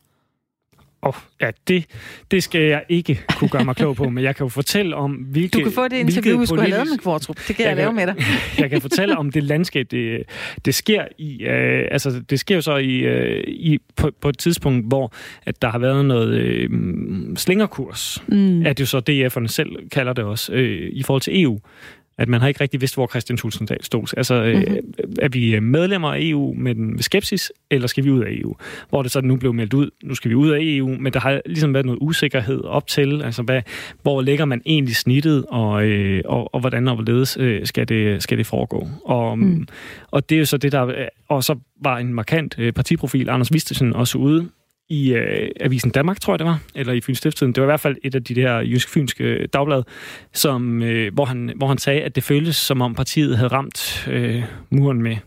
Oh, ja, det, det skal jeg ikke kunne gøre mig klog på, men jeg kan jo fortælle om, hvilke... Du kan få det interview, vi skulle have lavet med Kvartrup. Det kan jeg, jeg lave med dig. [LAUGHS] jeg kan fortælle om det landskab, det, det sker i. Øh, altså, det sker jo så i, øh, i på, på et tidspunkt, hvor at der har været noget øh, slingerkurs, mm. at det jo så DF'erne selv kalder det også, øh, i forhold til EU at man har ikke rigtig vidst, hvor Christian Tulsendal stod. Altså, mm-hmm. er vi medlemmer af EU med den skepsis, eller skal vi ud af EU? Hvor det så nu blev meldt ud, nu skal vi ud af EU, men der har ligesom været noget usikkerhed op til, altså hvad, hvor ligger man egentlig snittet, og, øh, og, og hvordan og hvorledes øh, skal, det, skal det foregå? Og, mm. og det er jo så det, der... Og så var en markant partiprofil, Anders Vistesen, også ude i øh, Avisen Danmark, tror jeg det var, eller i Fyns Stiftstiden. Det var i hvert fald et af de der jysk-fynske dagblad, som, øh, hvor, han, hvor han sagde, at det føltes som om partiet havde ramt øh, muren med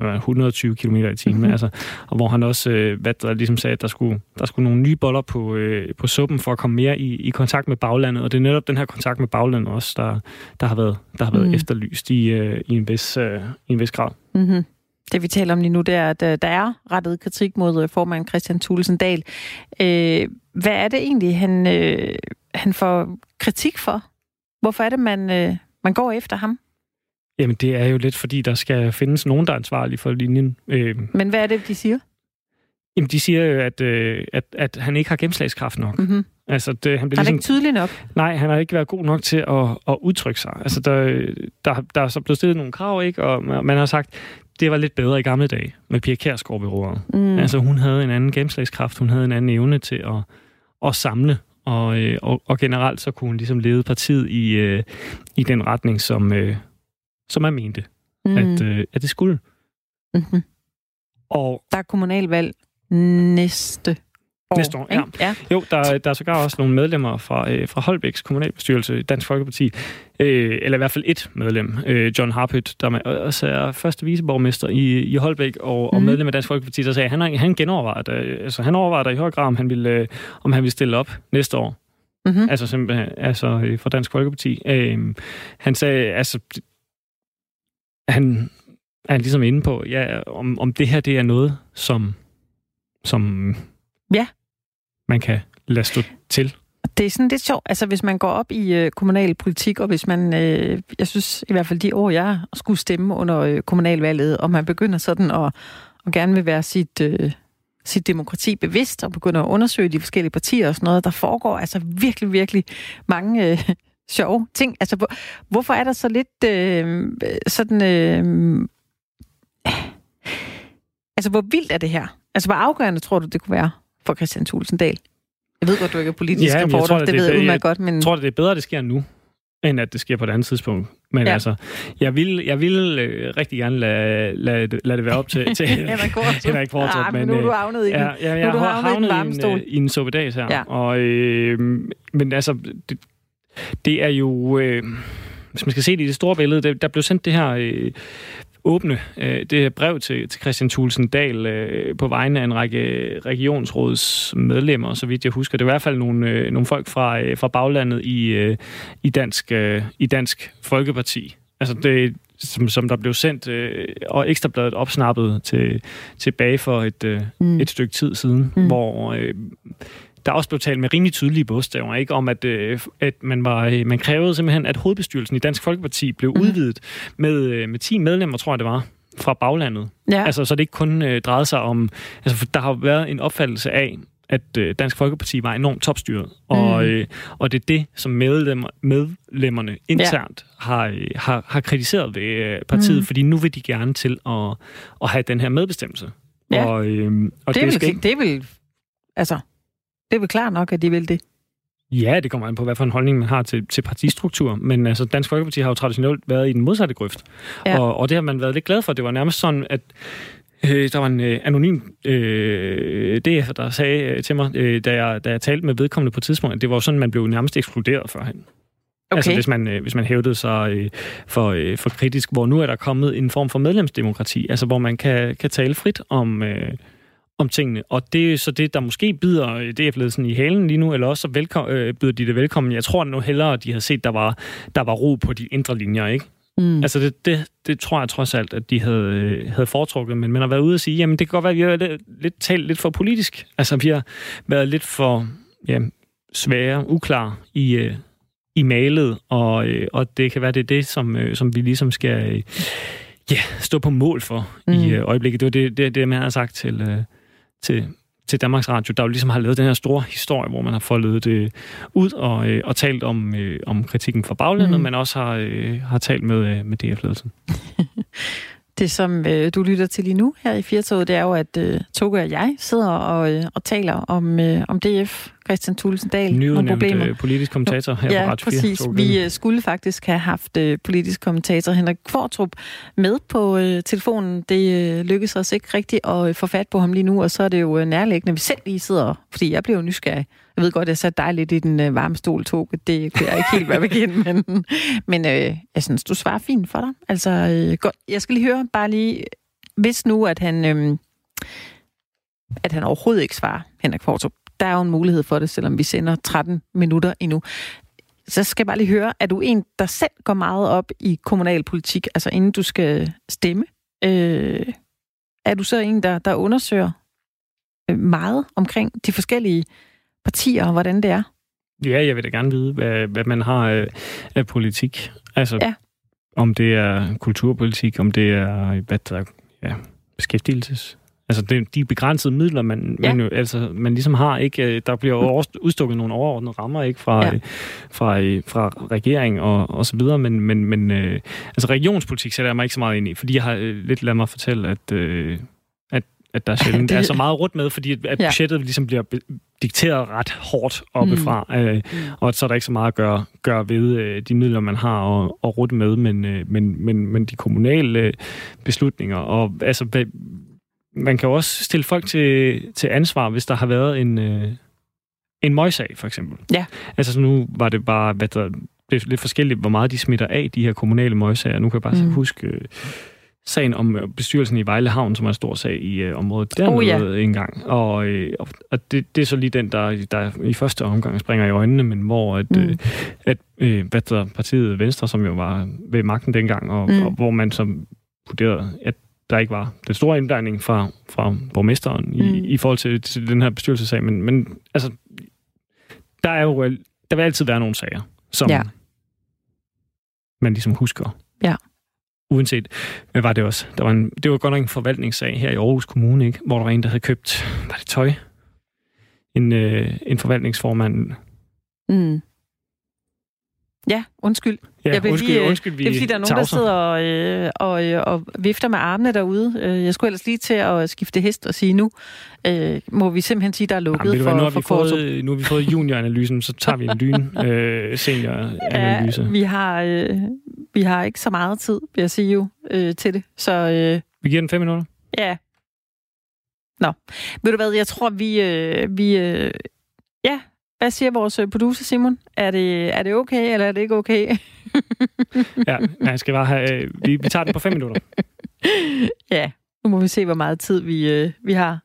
120 km i timen, mm-hmm. altså, og hvor han også øh, hvad der ligesom sagde, at der skulle, der skulle nogle nye boller på, øh, på suppen for at komme mere i, i kontakt med baglandet, og det er netop den her kontakt med baglandet også, der, der har været, der har været mm. efterlyst i, øh, i, en vis, øh, i en vis grad. Mm-hmm. Det vi taler om lige nu, det er, at øh, der er rettet kritik mod øh, formand Christian Thulesen Dahl. Øh, hvad er det egentlig, han, øh, han får kritik for? Hvorfor er det, man, øh, man går efter ham? Jamen, det er jo lidt, fordi der skal findes nogen, der er ansvarlig for linjen. Øh, Men hvad er det, de siger? Jamen, de siger jo, at, øh, at, at han ikke har gennemslagskraft nok. Mm-hmm. Altså, det, han, bliver han er ligesom, ikke tydelig nok? Nej, han har ikke været god nok til at, at udtrykke sig. Altså, der, der, der er så blevet stillet nogle krav, ikke? og man har sagt, det var lidt bedre i gamle dage med Pia Kærsgaard ved roret. Mm. Altså, hun havde en anden gennemslagskraft, hun havde en anden evne til at, at samle, og, øh, og, og generelt så kunne hun ligesom lede partiet i, øh, i den retning, som, øh, som man mente, mm. at, øh, at det skulle. Mm-hmm. Og der er kommunalvalg næste år. Næste år, ja. ja. Jo, der, der er sågar også nogle medlemmer fra, øh, fra Holbæks kommunalbestyrelse, Dansk Folkeparti, øh, eller i hvert fald et medlem, øh, John Harpøt, der også er første viceborgmester i, i Holbæk og, mm. og mhm. medlem af Dansk Folkeparti, der sagde, at han, han genovervejer altså han overvejer der i høj grad, om han vil, øh, om han vil stille op næste år. Mm-hmm. Altså simpelthen altså, øh, for Dansk Folkeparti. Øh, han sagde, altså han er ligesom inde på, ja, om, om det her det er noget, som, som ja. man kan lade stå til. Det er sådan lidt sjovt. Altså, hvis man går op i øh, kommunal politik, og hvis man, øh, jeg synes i hvert fald de år, jeg skulle stemme under øh, kommunalvalget, og man begynder sådan at, og gerne vil være sit, øh, sit demokrati bevidst, og begynder at undersøge de forskellige partier og sådan noget, der foregår altså virkelig, virkelig mange øh, [LAUGHS] sjove ting. Altså, hvor, hvorfor er der så lidt øh, sådan... Øh, altså, hvor vildt er det her? Altså, hvor afgørende tror du, det kunne være for Christian Tulsendal? Jeg ved godt, du ikke er politisk ja, reporter, tror, det, det ved jeg udmærket godt, men... Jeg tror, det er bedre, at det sker nu, end at det sker på et andet tidspunkt. Men ja. altså, jeg vil, jeg vil øh, rigtig gerne lade, lade, lade det være op til, [LAUGHS] til Henrik Kvartrup. Ah, men, men nu er du øh, havnet i. Ja, ja, jeg nu har havnet i en, øh, i en sovedags her. Ja. Og, øh, men altså, det, det er jo... Øh, hvis man skal se det i det store billede, der, der blev sendt det her øh, åbne øh, det her brev til, til Christian Thulsen Dahl øh, på vegne af en række regionsråds medlemmer, så vidt jeg husker. Det er i hvert fald nogle, øh, nogle folk fra, øh, fra baglandet i, øh, i, dansk, øh, i Dansk Folkeparti. Altså det, som, som der blev sendt, øh, og Ekstrabladet opsnappet til, tilbage for et, øh, mm. et stykke tid siden, mm. hvor øh, der også blev talt med rimelig tydelige bogstaver, ikke? om at, øh, at man, var, øh, man krævede simpelthen, at hovedbestyrelsen i Dansk Folkeparti blev mm. udvidet med, øh, med 10 medlemmer, tror jeg det var, fra baglandet. Ja. Altså, så det ikke kun øh, drejede sig om... Altså, der har været en opfattelse af, at øh, Dansk Folkeparti var enormt topstyret. Og, mm. øh, og det er det, som medlemmer, medlemmerne internt ja. har, øh, har, har kritiseret ved øh, partiet, mm. fordi nu vil de gerne til at, at have den her medbestemmelse. Ja. Og, øh, og det, det, skal vil, ikke... det vil... Altså, det er vel klart nok, at de vil det. Ja, det kommer an på, hvad for en holdning man har til, til partistruktur. Men altså, Dansk Folkeparti har jo traditionelt været i den modsatte grøft. Ja. Og, og det har man været lidt glad for. Det var nærmest sådan, at øh, der var en øh, anonym øh, DF, der sagde øh, til mig, øh, da, jeg, da jeg talte med vedkommende på et tidspunkt, at det var sådan, man blev nærmest ekskluderet førhen. Okay. Altså hvis man, øh, hvis man hævdede sig øh, for, øh, for kritisk, hvor nu er der kommet en form for medlemsdemokrati, altså hvor man kan, kan tale frit om... Øh, om tingene. Og det er så det, der måske bider DF-ledelsen i halen lige nu, eller også så velkom- øh, byder de det velkommen. Jeg tror nu hellere, at de har set, der var, der var ro på de indre linjer, ikke? Mm. Altså det, det, det tror jeg trods alt, at de havde, øh, havde foretrukket, men man har været ude og sige, jamen det kan godt være, at vi har lidt, lidt talt lidt for politisk. Altså vi har været lidt for ja, svære, uklar i, øh, i malet, og, øh, og det kan være, det er det, som, øh, som vi ligesom skal øh, ja, stå på mål for mm. i øh, øjeblikket. Det var det, det, det, man har sagt til, øh, til, til Danmarks Radio, der jo ligesom har lavet den her store historie, hvor man har foldet det ud og, øh, og talt om, øh, om kritikken fra baglandet, mm. men også har, øh, har talt med, øh, med DF-ledelsen. [LAUGHS] Det, som øh, du lytter til lige nu her i Firtoget, det er jo, at øh, Toge og jeg sidder og, øh, og taler om, øh, om DF, Christian Tulsendal, nogle problemer. Øh, politisk kommentator her ja, på Radio 4. præcis. Vi øh, skulle faktisk have haft øh, politisk kommentator Henrik Kvartrup med på øh, telefonen. Det øh, lykkedes os ikke rigtigt at øh, få fat på ham lige nu, og så er det jo øh, nærliggende, vi selv lige sidder, fordi jeg blev nysgerrig jeg ved godt, jeg satte dig lidt i den øh, varme stol, Toge. Det kunne jeg ikke helt være bekendt, [LAUGHS] men, men øh, jeg synes, du svarer fint for dig. Altså, øh, godt. Jeg skal lige høre, bare lige, hvis nu, at han, øh, at han overhovedet ikke svarer, Henrik Fortrup, der er jo en mulighed for det, selvom vi sender 13 minutter endnu. Så skal jeg bare lige høre, er du en, der selv går meget op i kommunalpolitik, altså inden du skal stemme? Øh, er du så en, der, der undersøger øh, meget omkring de forskellige partier, og hvordan det er? Ja, jeg vil da gerne vide, hvad, hvad man har af, af politik. Altså, ja. om det er kulturpolitik, om det er hvad der, ja, beskæftigelses. Altså, det, de begrænsede midler, man, ja. man, jo, altså, man ligesom har, ikke, øh, der bliver over, udstukket nogle overordnede rammer ikke fra, ja. fra, fra, fra regering og, og så videre, men, men, men øh, altså, regionspolitik sætter jeg mig ikke så meget ind i, fordi jeg har øh, lidt ladet mig fortælle, at, øh, at, der sjældent det... er så meget rundt med, fordi at, ja. budgettet ligesom bliver dikteret ret hårdt oppefra, mm. øh, og så er der ikke så meget at gøre, gøre ved øh, de midler, man har at, at rute med, men, øh, men, men, men de kommunale øh, beslutninger, og altså, man kan jo også stille folk til, til ansvar, hvis der har været en, øh, en møgssag, for eksempel. Ja. Altså, så nu var det bare, hvad der, det er lidt forskelligt, hvor meget de smitter af, de her kommunale møgssager. Nu kan jeg bare mm. huske... Øh, sagen om øh, bestyrelsen i Vejle Havn, som er en stor sag i øh, området der oh, ja. en gang. Og, øh, og det, det er så lige den, der, der i første omgang springer i øjnene, men hvor at, mm. øh, at øh, hvad der, partiet Venstre, som jo var ved magten dengang, og, mm. og hvor man som vurderet, at der ikke var den store indblanding fra, fra borgmesteren i, mm. i forhold til, til den her bestyrelsesag. Men, men altså, der er jo der vil altid være nogle sager, som ja. man ligesom husker. Ja. Uanset, hvad var det også? Der var en, det var godt nok en forvaltningssag her i Aarhus Kommune, ikke? hvor der var en, der havde købt, var det tøj? En, øh, en forvaltningsformand. Mm. Ja, undskyld. Ja, jeg undskyld, lige, undskyld, vi Det er fordi, der er nogen, der sidder og, øh, og, øh, og vifter med armene derude. Øh, jeg skulle ellers lige til at skifte hest og sige nu, øh, må vi simpelthen sige, der er lukket Jamen, for, nu har vi for fået, Nu har vi fået junioranalysen, så tager vi en lyn [LAUGHS] øh, senioranalyse. Ja, vi har, øh, vi har ikke så meget tid, vil jeg sige jo, øh, til det. Så, øh, vi giver den fem minutter? Ja. Nå, ved du hvad, jeg tror, vi, øh, vi øh, ja, hvad siger vores øh, producer, Simon? Er det, er det okay, eller er det ikke okay? [LAUGHS] ja, jeg skal bare have... Øh, vi, vi tager den på fem minutter. [LAUGHS] ja, nu må vi se, hvor meget tid vi, øh, vi har.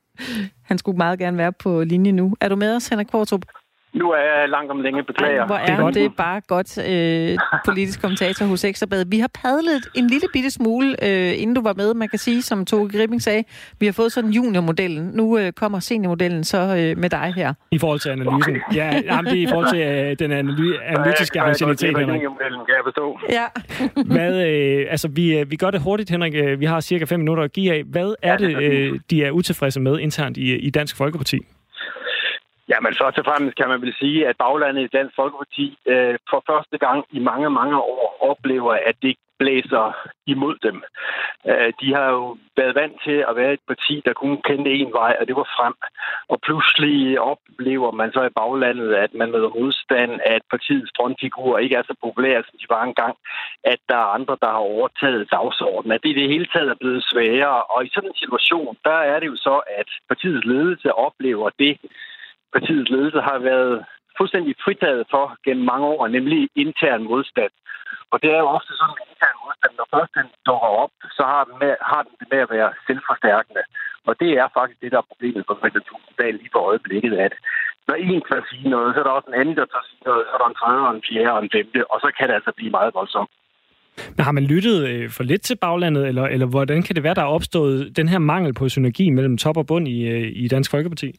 Han skulle meget gerne være på linje nu. Er du med os, Henrik Kvartrup? Nu er jeg langt om længe, beklager. Ej, hvor er det, er godt. det bare godt øh, politisk kommentator hos Ekstrabladet. Vi har padlet en lille bitte smule, øh, inden du var med, man kan sige, som Toge Gripping sagde. Vi har fået sådan juniormodellen. Nu øh, kommer seniormodellen så øh, med dig her. I forhold til analysen. Ja, jamen, det er i forhold til øh, den analy- analytiske ja, ancienitet, Henrik. Juniormodellen, kan jeg forstå. Ja. Hvad, øh, altså, vi, øh, vi gør det hurtigt, Henrik. Øh, vi har cirka fem minutter at give af. Hvad er det, øh, de er utilfredse med internt i, i Dansk Folkeparti? Jamen, først og fremmest kan man vel sige, at baglandet i Dansk Folkeparti øh, for første gang i mange, mange år oplever, at det blæser imod dem. Øh, de har jo været vant til at være et parti, der kun kendte en vej, og det var frem. Og pludselig oplever man så i baglandet, at man møder modstand, at partiets frontfigurer ikke er så populære, som de var engang, at der er andre, der har overtaget dagsordenen, at det i det hele taget er blevet sværere. Og i sådan en situation, der er det jo så, at partiets ledelse oplever det, partiets ledelse har været fuldstændig fritaget for gennem mange år, nemlig intern modstand. Og det er jo ofte sådan at intern modstand, når først den dukker op, så har den, med, har den det med at være selvforstærkende. Og det er faktisk det, der er problemet for Christian Tulsendal lige på øjeblikket, at når en kan sige noget, så er der også en anden, der tager sige noget, så er der en tredje, og en fjerde og en femte, og så kan det altså blive meget voldsomt. Men har man lyttet øh, for lidt til baglandet, eller, eller hvordan kan det være, der er opstået den her mangel på synergi mellem top og bund i, øh, i Dansk Folkeparti?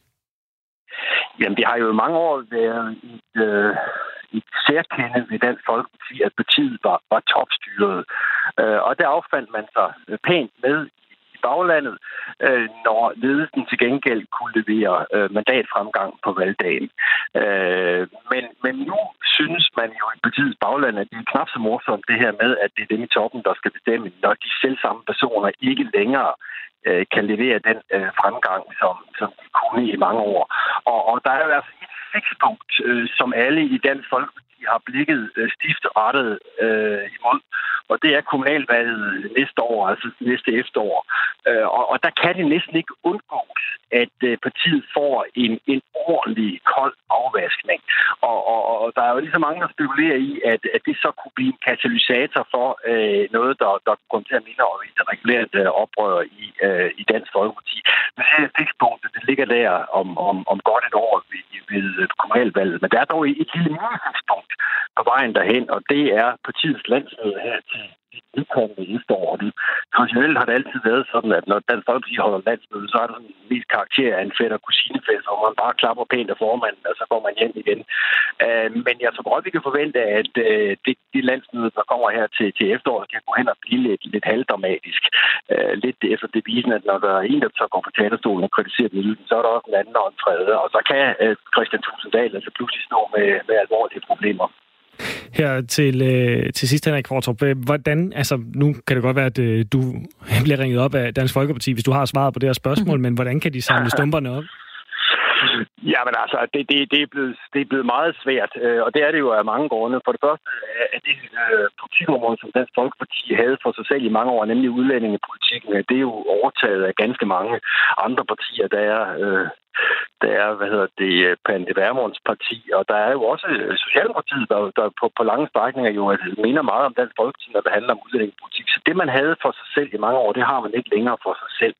Jamen, det har jo i mange år været et, øh, et særkende ved Dansk Folkeparti, at partiet var, var topstyret. Øh, og der affandt man sig pænt med i baglandet, øh, når ledelsen til gengæld kunne levere øh, mandatfremgang på valgdagen. Øh, men, men nu synes man jo i partiets bagland, at det er knap så morsomt det her med, at det er dem i toppen, der skal bestemme, når de selv samme personer ikke længere øh, kan levere den øh, fremgang, som, som de kunne i mange år. Og, og der er jo altså et fikspunkt, øh, som alle i Dansk Folkeparti har blikket øh, stift rettet øh, imod, og det er kommunalvalget næste år, altså næste efterår. Øh, og, og der kan det næsten ikke undgås, at øh, partiet får en, en ordentlig kold afvaskning. Og, og, og der er jo lige så mange, der spekulerer i, at, at det så kunne blive en katalysator for øh, noget, der, der kommer til at minde om et regulært øh, oprør i, øh, i Dansk Folkeparti. Men det fikspunktet, det ligger der om, om, om godt et år ved, ved øh, kommunalvalget. Men der er dog et lille minuspunkt på vejen derhen, og det er partiets landsmøde her til vedkommende efterår. Og det, traditionelt har det altid været sådan, at når Dansk Folkeparti holder landsmøde, så er der sådan mest karakter af en fætter kusinefest, hvor man bare klapper pænt af formanden, og så går man hjem igen. Øh, men jeg tror godt, vi kan forvente, at øh, det, det landsmøde, der kommer her til, til efteråret, kan gå hen og blive lidt, lidt halvdramatisk. Øh, lidt efter det visen, at når der er en, der så går på talerstolen og kritiserer den, så er der også en anden og en tredje, og så kan øh, Christian Tusinddal altså pludselig stå med, med alvorlige problemer. Her til, øh, til sidst, Henrik Kvartrup. Øh, hvordan, altså nu kan det godt være, at øh, du [LAUGHS] bliver ringet op af Dansk Folkeparti, hvis du har svaret på det her spørgsmål, men hvordan kan de samle stumperne op? [LAUGHS] Ja, men altså, det, det, det, er blevet, det er blevet meget svært, øh, og det er det jo af mange grunde. For det første er det øh, politikområde, som Dansk Folkeparti havde for sig selv i mange år, nemlig udlændingepolitikken, øh, det er jo overtaget af ganske mange andre partier. Der er, øh, der er, hvad hedder det, øh, Pernille Vermunds parti, og der er jo også Socialdemokratiet, der, der på, på lange strækninger jo minder meget om Dansk Folkeparti, når det handler om udlændingepolitik. Så det, man havde for sig selv i mange år, det har man ikke længere for sig selv.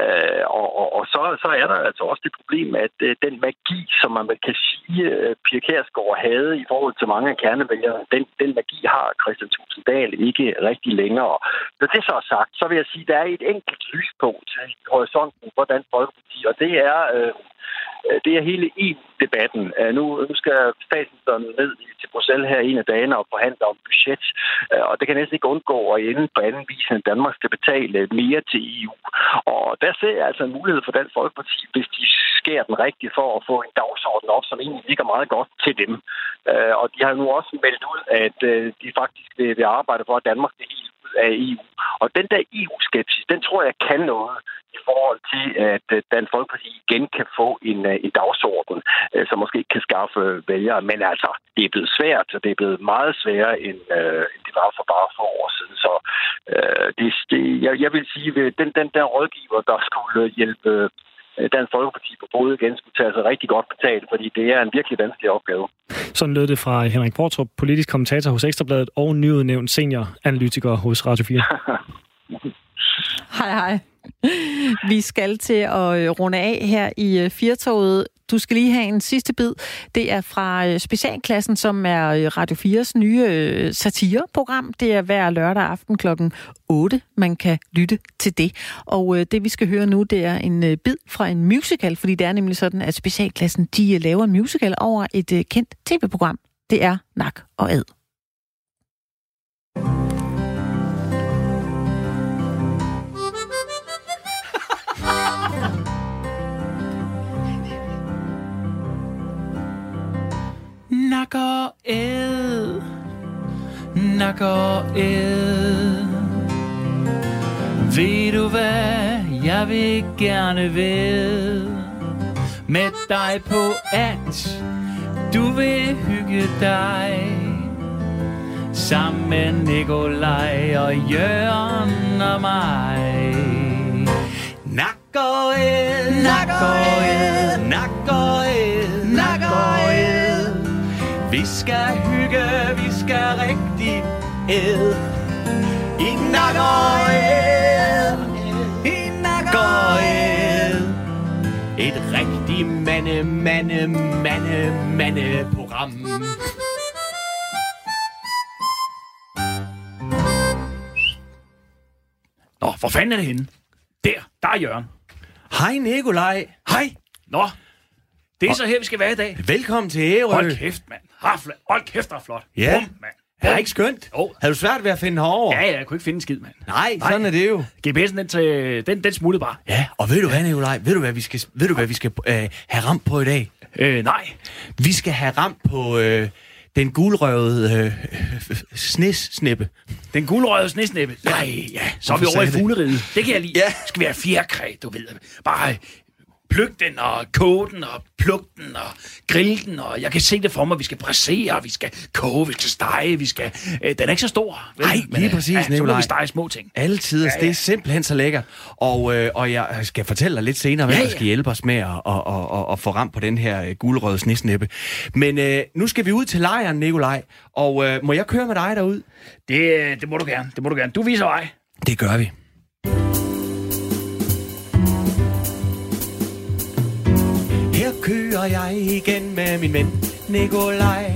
Øh, og og, og så, så er der altså også det problem, at Øh, den magi, som man kan sige, øh, Pia Kærsgaard havde i forhold til mange af kernevælgerne, den, den magi har Christian Tusinddal ikke rigtig længere. Når det så er sagt, så vil jeg sige, at der er et enkelt lyspunkt i horisonten for Dansk Folkeparti, og det er... Øh, Øh, det er hele EU-debatten. Øh, nu, nu skal statsministeren ned til Bruxelles her en af dagene og forhandle om budget, øh, og det kan næsten ikke undgå at ende på anden vis, end Danmark skal betale mere til EU. Og der ser jeg altså en mulighed for Dansk Folkeparti, hvis de skærer den rigtigt for at få en dagsorden op, som egentlig ligger meget godt til dem. Og de har nu også meldt ud, at de faktisk vil arbejde for, at Danmark skal helt af EU. Og den der EU-skepsis, den tror jeg kan noget i forhold til, at øh, Dansk Folkeparti igen kan få en, øh, en dagsorden, øh, som måske kan skaffe vælgere. Men altså, det er blevet svært, og det er blevet meget sværere, end, øh, end det var for bare få år siden. Så øh, det, det, jeg, jeg vil sige, at den, den der rådgiver, der skulle hjælpe Dansk Folkeparti på både igen skulle tage sig rigtig godt betalt, fordi det er en virkelig vanskelig opgave. Sådan lød det fra Henrik Bortrup, politisk kommentator hos Ekstrabladet og nyudnævnt senioranalytiker hos Radio 4. [LAUGHS] hej hej. Vi skal til at øh, runde af her i øh, Firtoget. Du skal lige have en sidste bid. Det er fra øh, Specialklassen, som er øh, Radio 4's nye øh, satireprogram. Det er hver lørdag aften klokken 8, man kan lytte til det. Og det vi skal høre nu, det er en bid fra en musical, fordi det er nemlig sådan, at Specialklassen de laver en musical over et kendt tv-program. Det er Nak og Ad. Nak og æd, nak og æd. Ved du hvad, jeg vil gerne ved med dig på at du vil hygge dig sammen med Nikolaj og Jørgen og mig. Nak og æd, nak og æd, nak og æd. Vi skal hygge, vi skal rigtig æd. I nak og æd. I nak og æd. Et rigtig mande, mande, mande, mande program. Nå, hvor fanden er det henne? Der, der er Jørgen. Hej Nikolaj. Hej. Nå, det er så her, vi skal være i dag. Velkommen til Ærø. Hold kæft, mand. Hold kæft, der er flot. Ja. Bum, mand. Er det ikke skønt? Oh. Har du svært ved at finde herover? Ja, ja, jeg kunne ikke finde en skid, mand. Nej, Nej, sådan er det jo. GPS'en, den, til, den, den smuttede bare. Ja, og ved du hvad, Nicolaj? Ved du hvad vi skal, ved du, hvad vi skal øh, have ramt på i dag? Øh, nej. Vi skal have ramt på øh, den gulrøvede øh, snesnippe. Den gulrøvede snesnippe? Nej, ja. Så er vi over i fugleriet. Det kan jeg lide. Ja. Skal vi have fjerkræ, du ved. Bare pluk den og koge den og pluk den og grille den, og jeg kan se det for mig, vi skal pressere, vi skal koge, vi skal stege, vi skal... Øh, den er ikke så stor. Nej, lige præcis, ja, Så må vi stege små ting. Altid, ja, ja. det er simpelthen så lækker. Og, øh, og jeg skal fortælle dig lidt senere, hvad ja, ja. der skal hjælpe os med at, at, at, at, at få ramt på den her øh, guldrøde snisnæppe. Men øh, nu skal vi ud til lejren, Nikolaj, og øh, må jeg køre med dig derud? Det, øh, det må du gerne, det må du gerne. Du viser vej. Det gør vi. Kører jeg igen med min ven Nikolaj.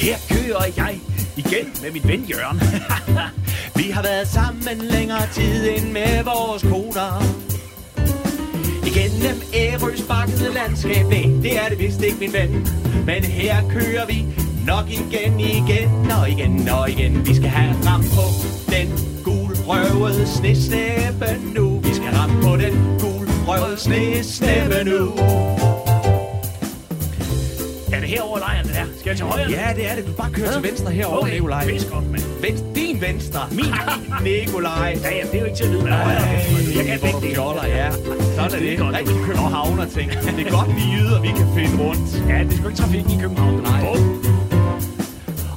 Her kører jeg igen med min ven Jørgen. [LAUGHS] Vi har været sammen længere tid end med vores koner. Igennem Ærøs bakkede landskab, nej, det er det vist ikke, min ven. Men her kører vi nok igen, igen og igen og igen. Vi skal have ram på den gul røvede snesnæppe nu. Vi skal ramme på den gul røvede snesnæppe nu det herover lejren, det her? Skal jeg til højre? Ja, det er det. Du bare kører ja? til venstre herover, okay. Nikolaj. Okay, godt, mand. Venstre, din venstre. Min? Nikolaj. Ja, ja, det er jo ikke til at vide, hvad højre Jeg kan begge dele. Fjoller, ja. Sådan er det. det. Godt, Rigtig københavner ting. Det er godt, vi yder, vi kan finde rundt. Ja, det er sgu ikke trafikken i København. Nej.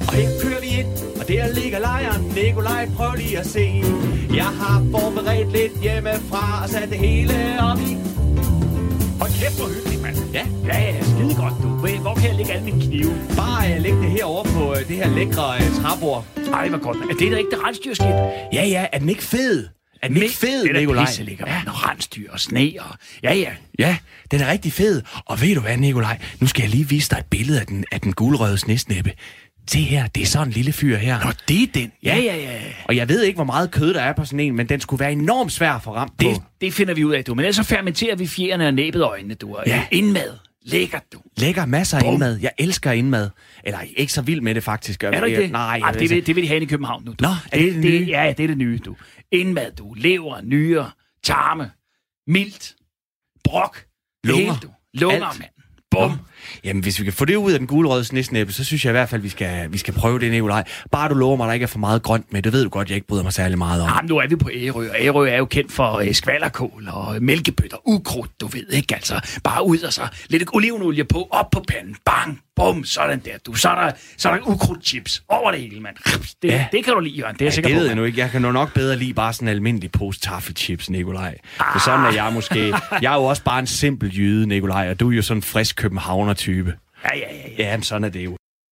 Og her kører vi ind, og der ligger lejren. Nikolaj, prøv lige at se. Jeg har forberedt lidt hjemmefra og sat det hele op i. Hold kæft, hvor hyggeligt, mand. Ja, ja, ja, skide godt, du. Hvor kan jeg lægge alle mine knive? Bare uh, læg det herovre på uh, det her lækre uh, træbord. Ej, hvor godt. Er det da ikke det rensdyrskib? Ja, ja, er den ikke fed? Er den ikke fed, det er Nikolaj? Pisse ligger ja. og rensdyr og sne og... Ja, ja. Ja, den er rigtig fed. Og ved du hvad, Nikolaj? Nu skal jeg lige vise dig et billede af den, af den gulrøde snesnæppe. Se her, det er sådan en lille fyr her. Nå, det er den. Ja, ja, ja. Og jeg ved ikke, hvor meget kød der er på sådan en, men den skulle være enormt svær at få ramt Det, på. det finder vi ud af, du. Men ellers så fermenterer vi fjerne og næbet øjnene, du. Ja. Indmad. Lækkert, du. Lækker masser af Bum. indmad. Jeg elsker indmad. Eller ikke så vild med det faktisk. Er du ikke det? Nej. Ej, det, vil, det vil de have i København nu, du. Nå, er det det nye? Ja, ja, det er det nye, du. Indmad, du. Lever, nyre, tarme, mildt, brok. det Lunger. hele, du. Lunger, Alt. mand. Bum. Nå. Jamen, hvis vi kan få det ud af den gulrøde snesnæppe, så synes jeg i hvert fald, vi skal, vi skal prøve det, Nikolaj. Bare du lover mig, at der ikke er for meget grønt med. Det ved du godt, jeg ikke bryder mig særlig meget om. Jamen, nu er vi på Ærø, og Ærø er jo kendt for øh, skvallerkål og øh, mælkebøtter, ukrudt, du ved ikke, altså. Bare ud og så lidt olivenolie på, op på panden, bang, bum, sådan der, du. Så er der, så er der ukrudtchips over det hele, mand. Det, Ja. det kan du lide, Jørgen, det er jeg Ja, sikker det på. ved jeg nu ikke. Jeg kan nu nok bedre lide bare sådan en almindelig pose taffelchips, Nikolaj. For sådan er jeg måske. Jeg er jo også bare en simpel jyde, Nikolaj, og du er jo sådan en frisk københavner-type. Ja, ja, ja, ja. Ja, men sådan er det jo.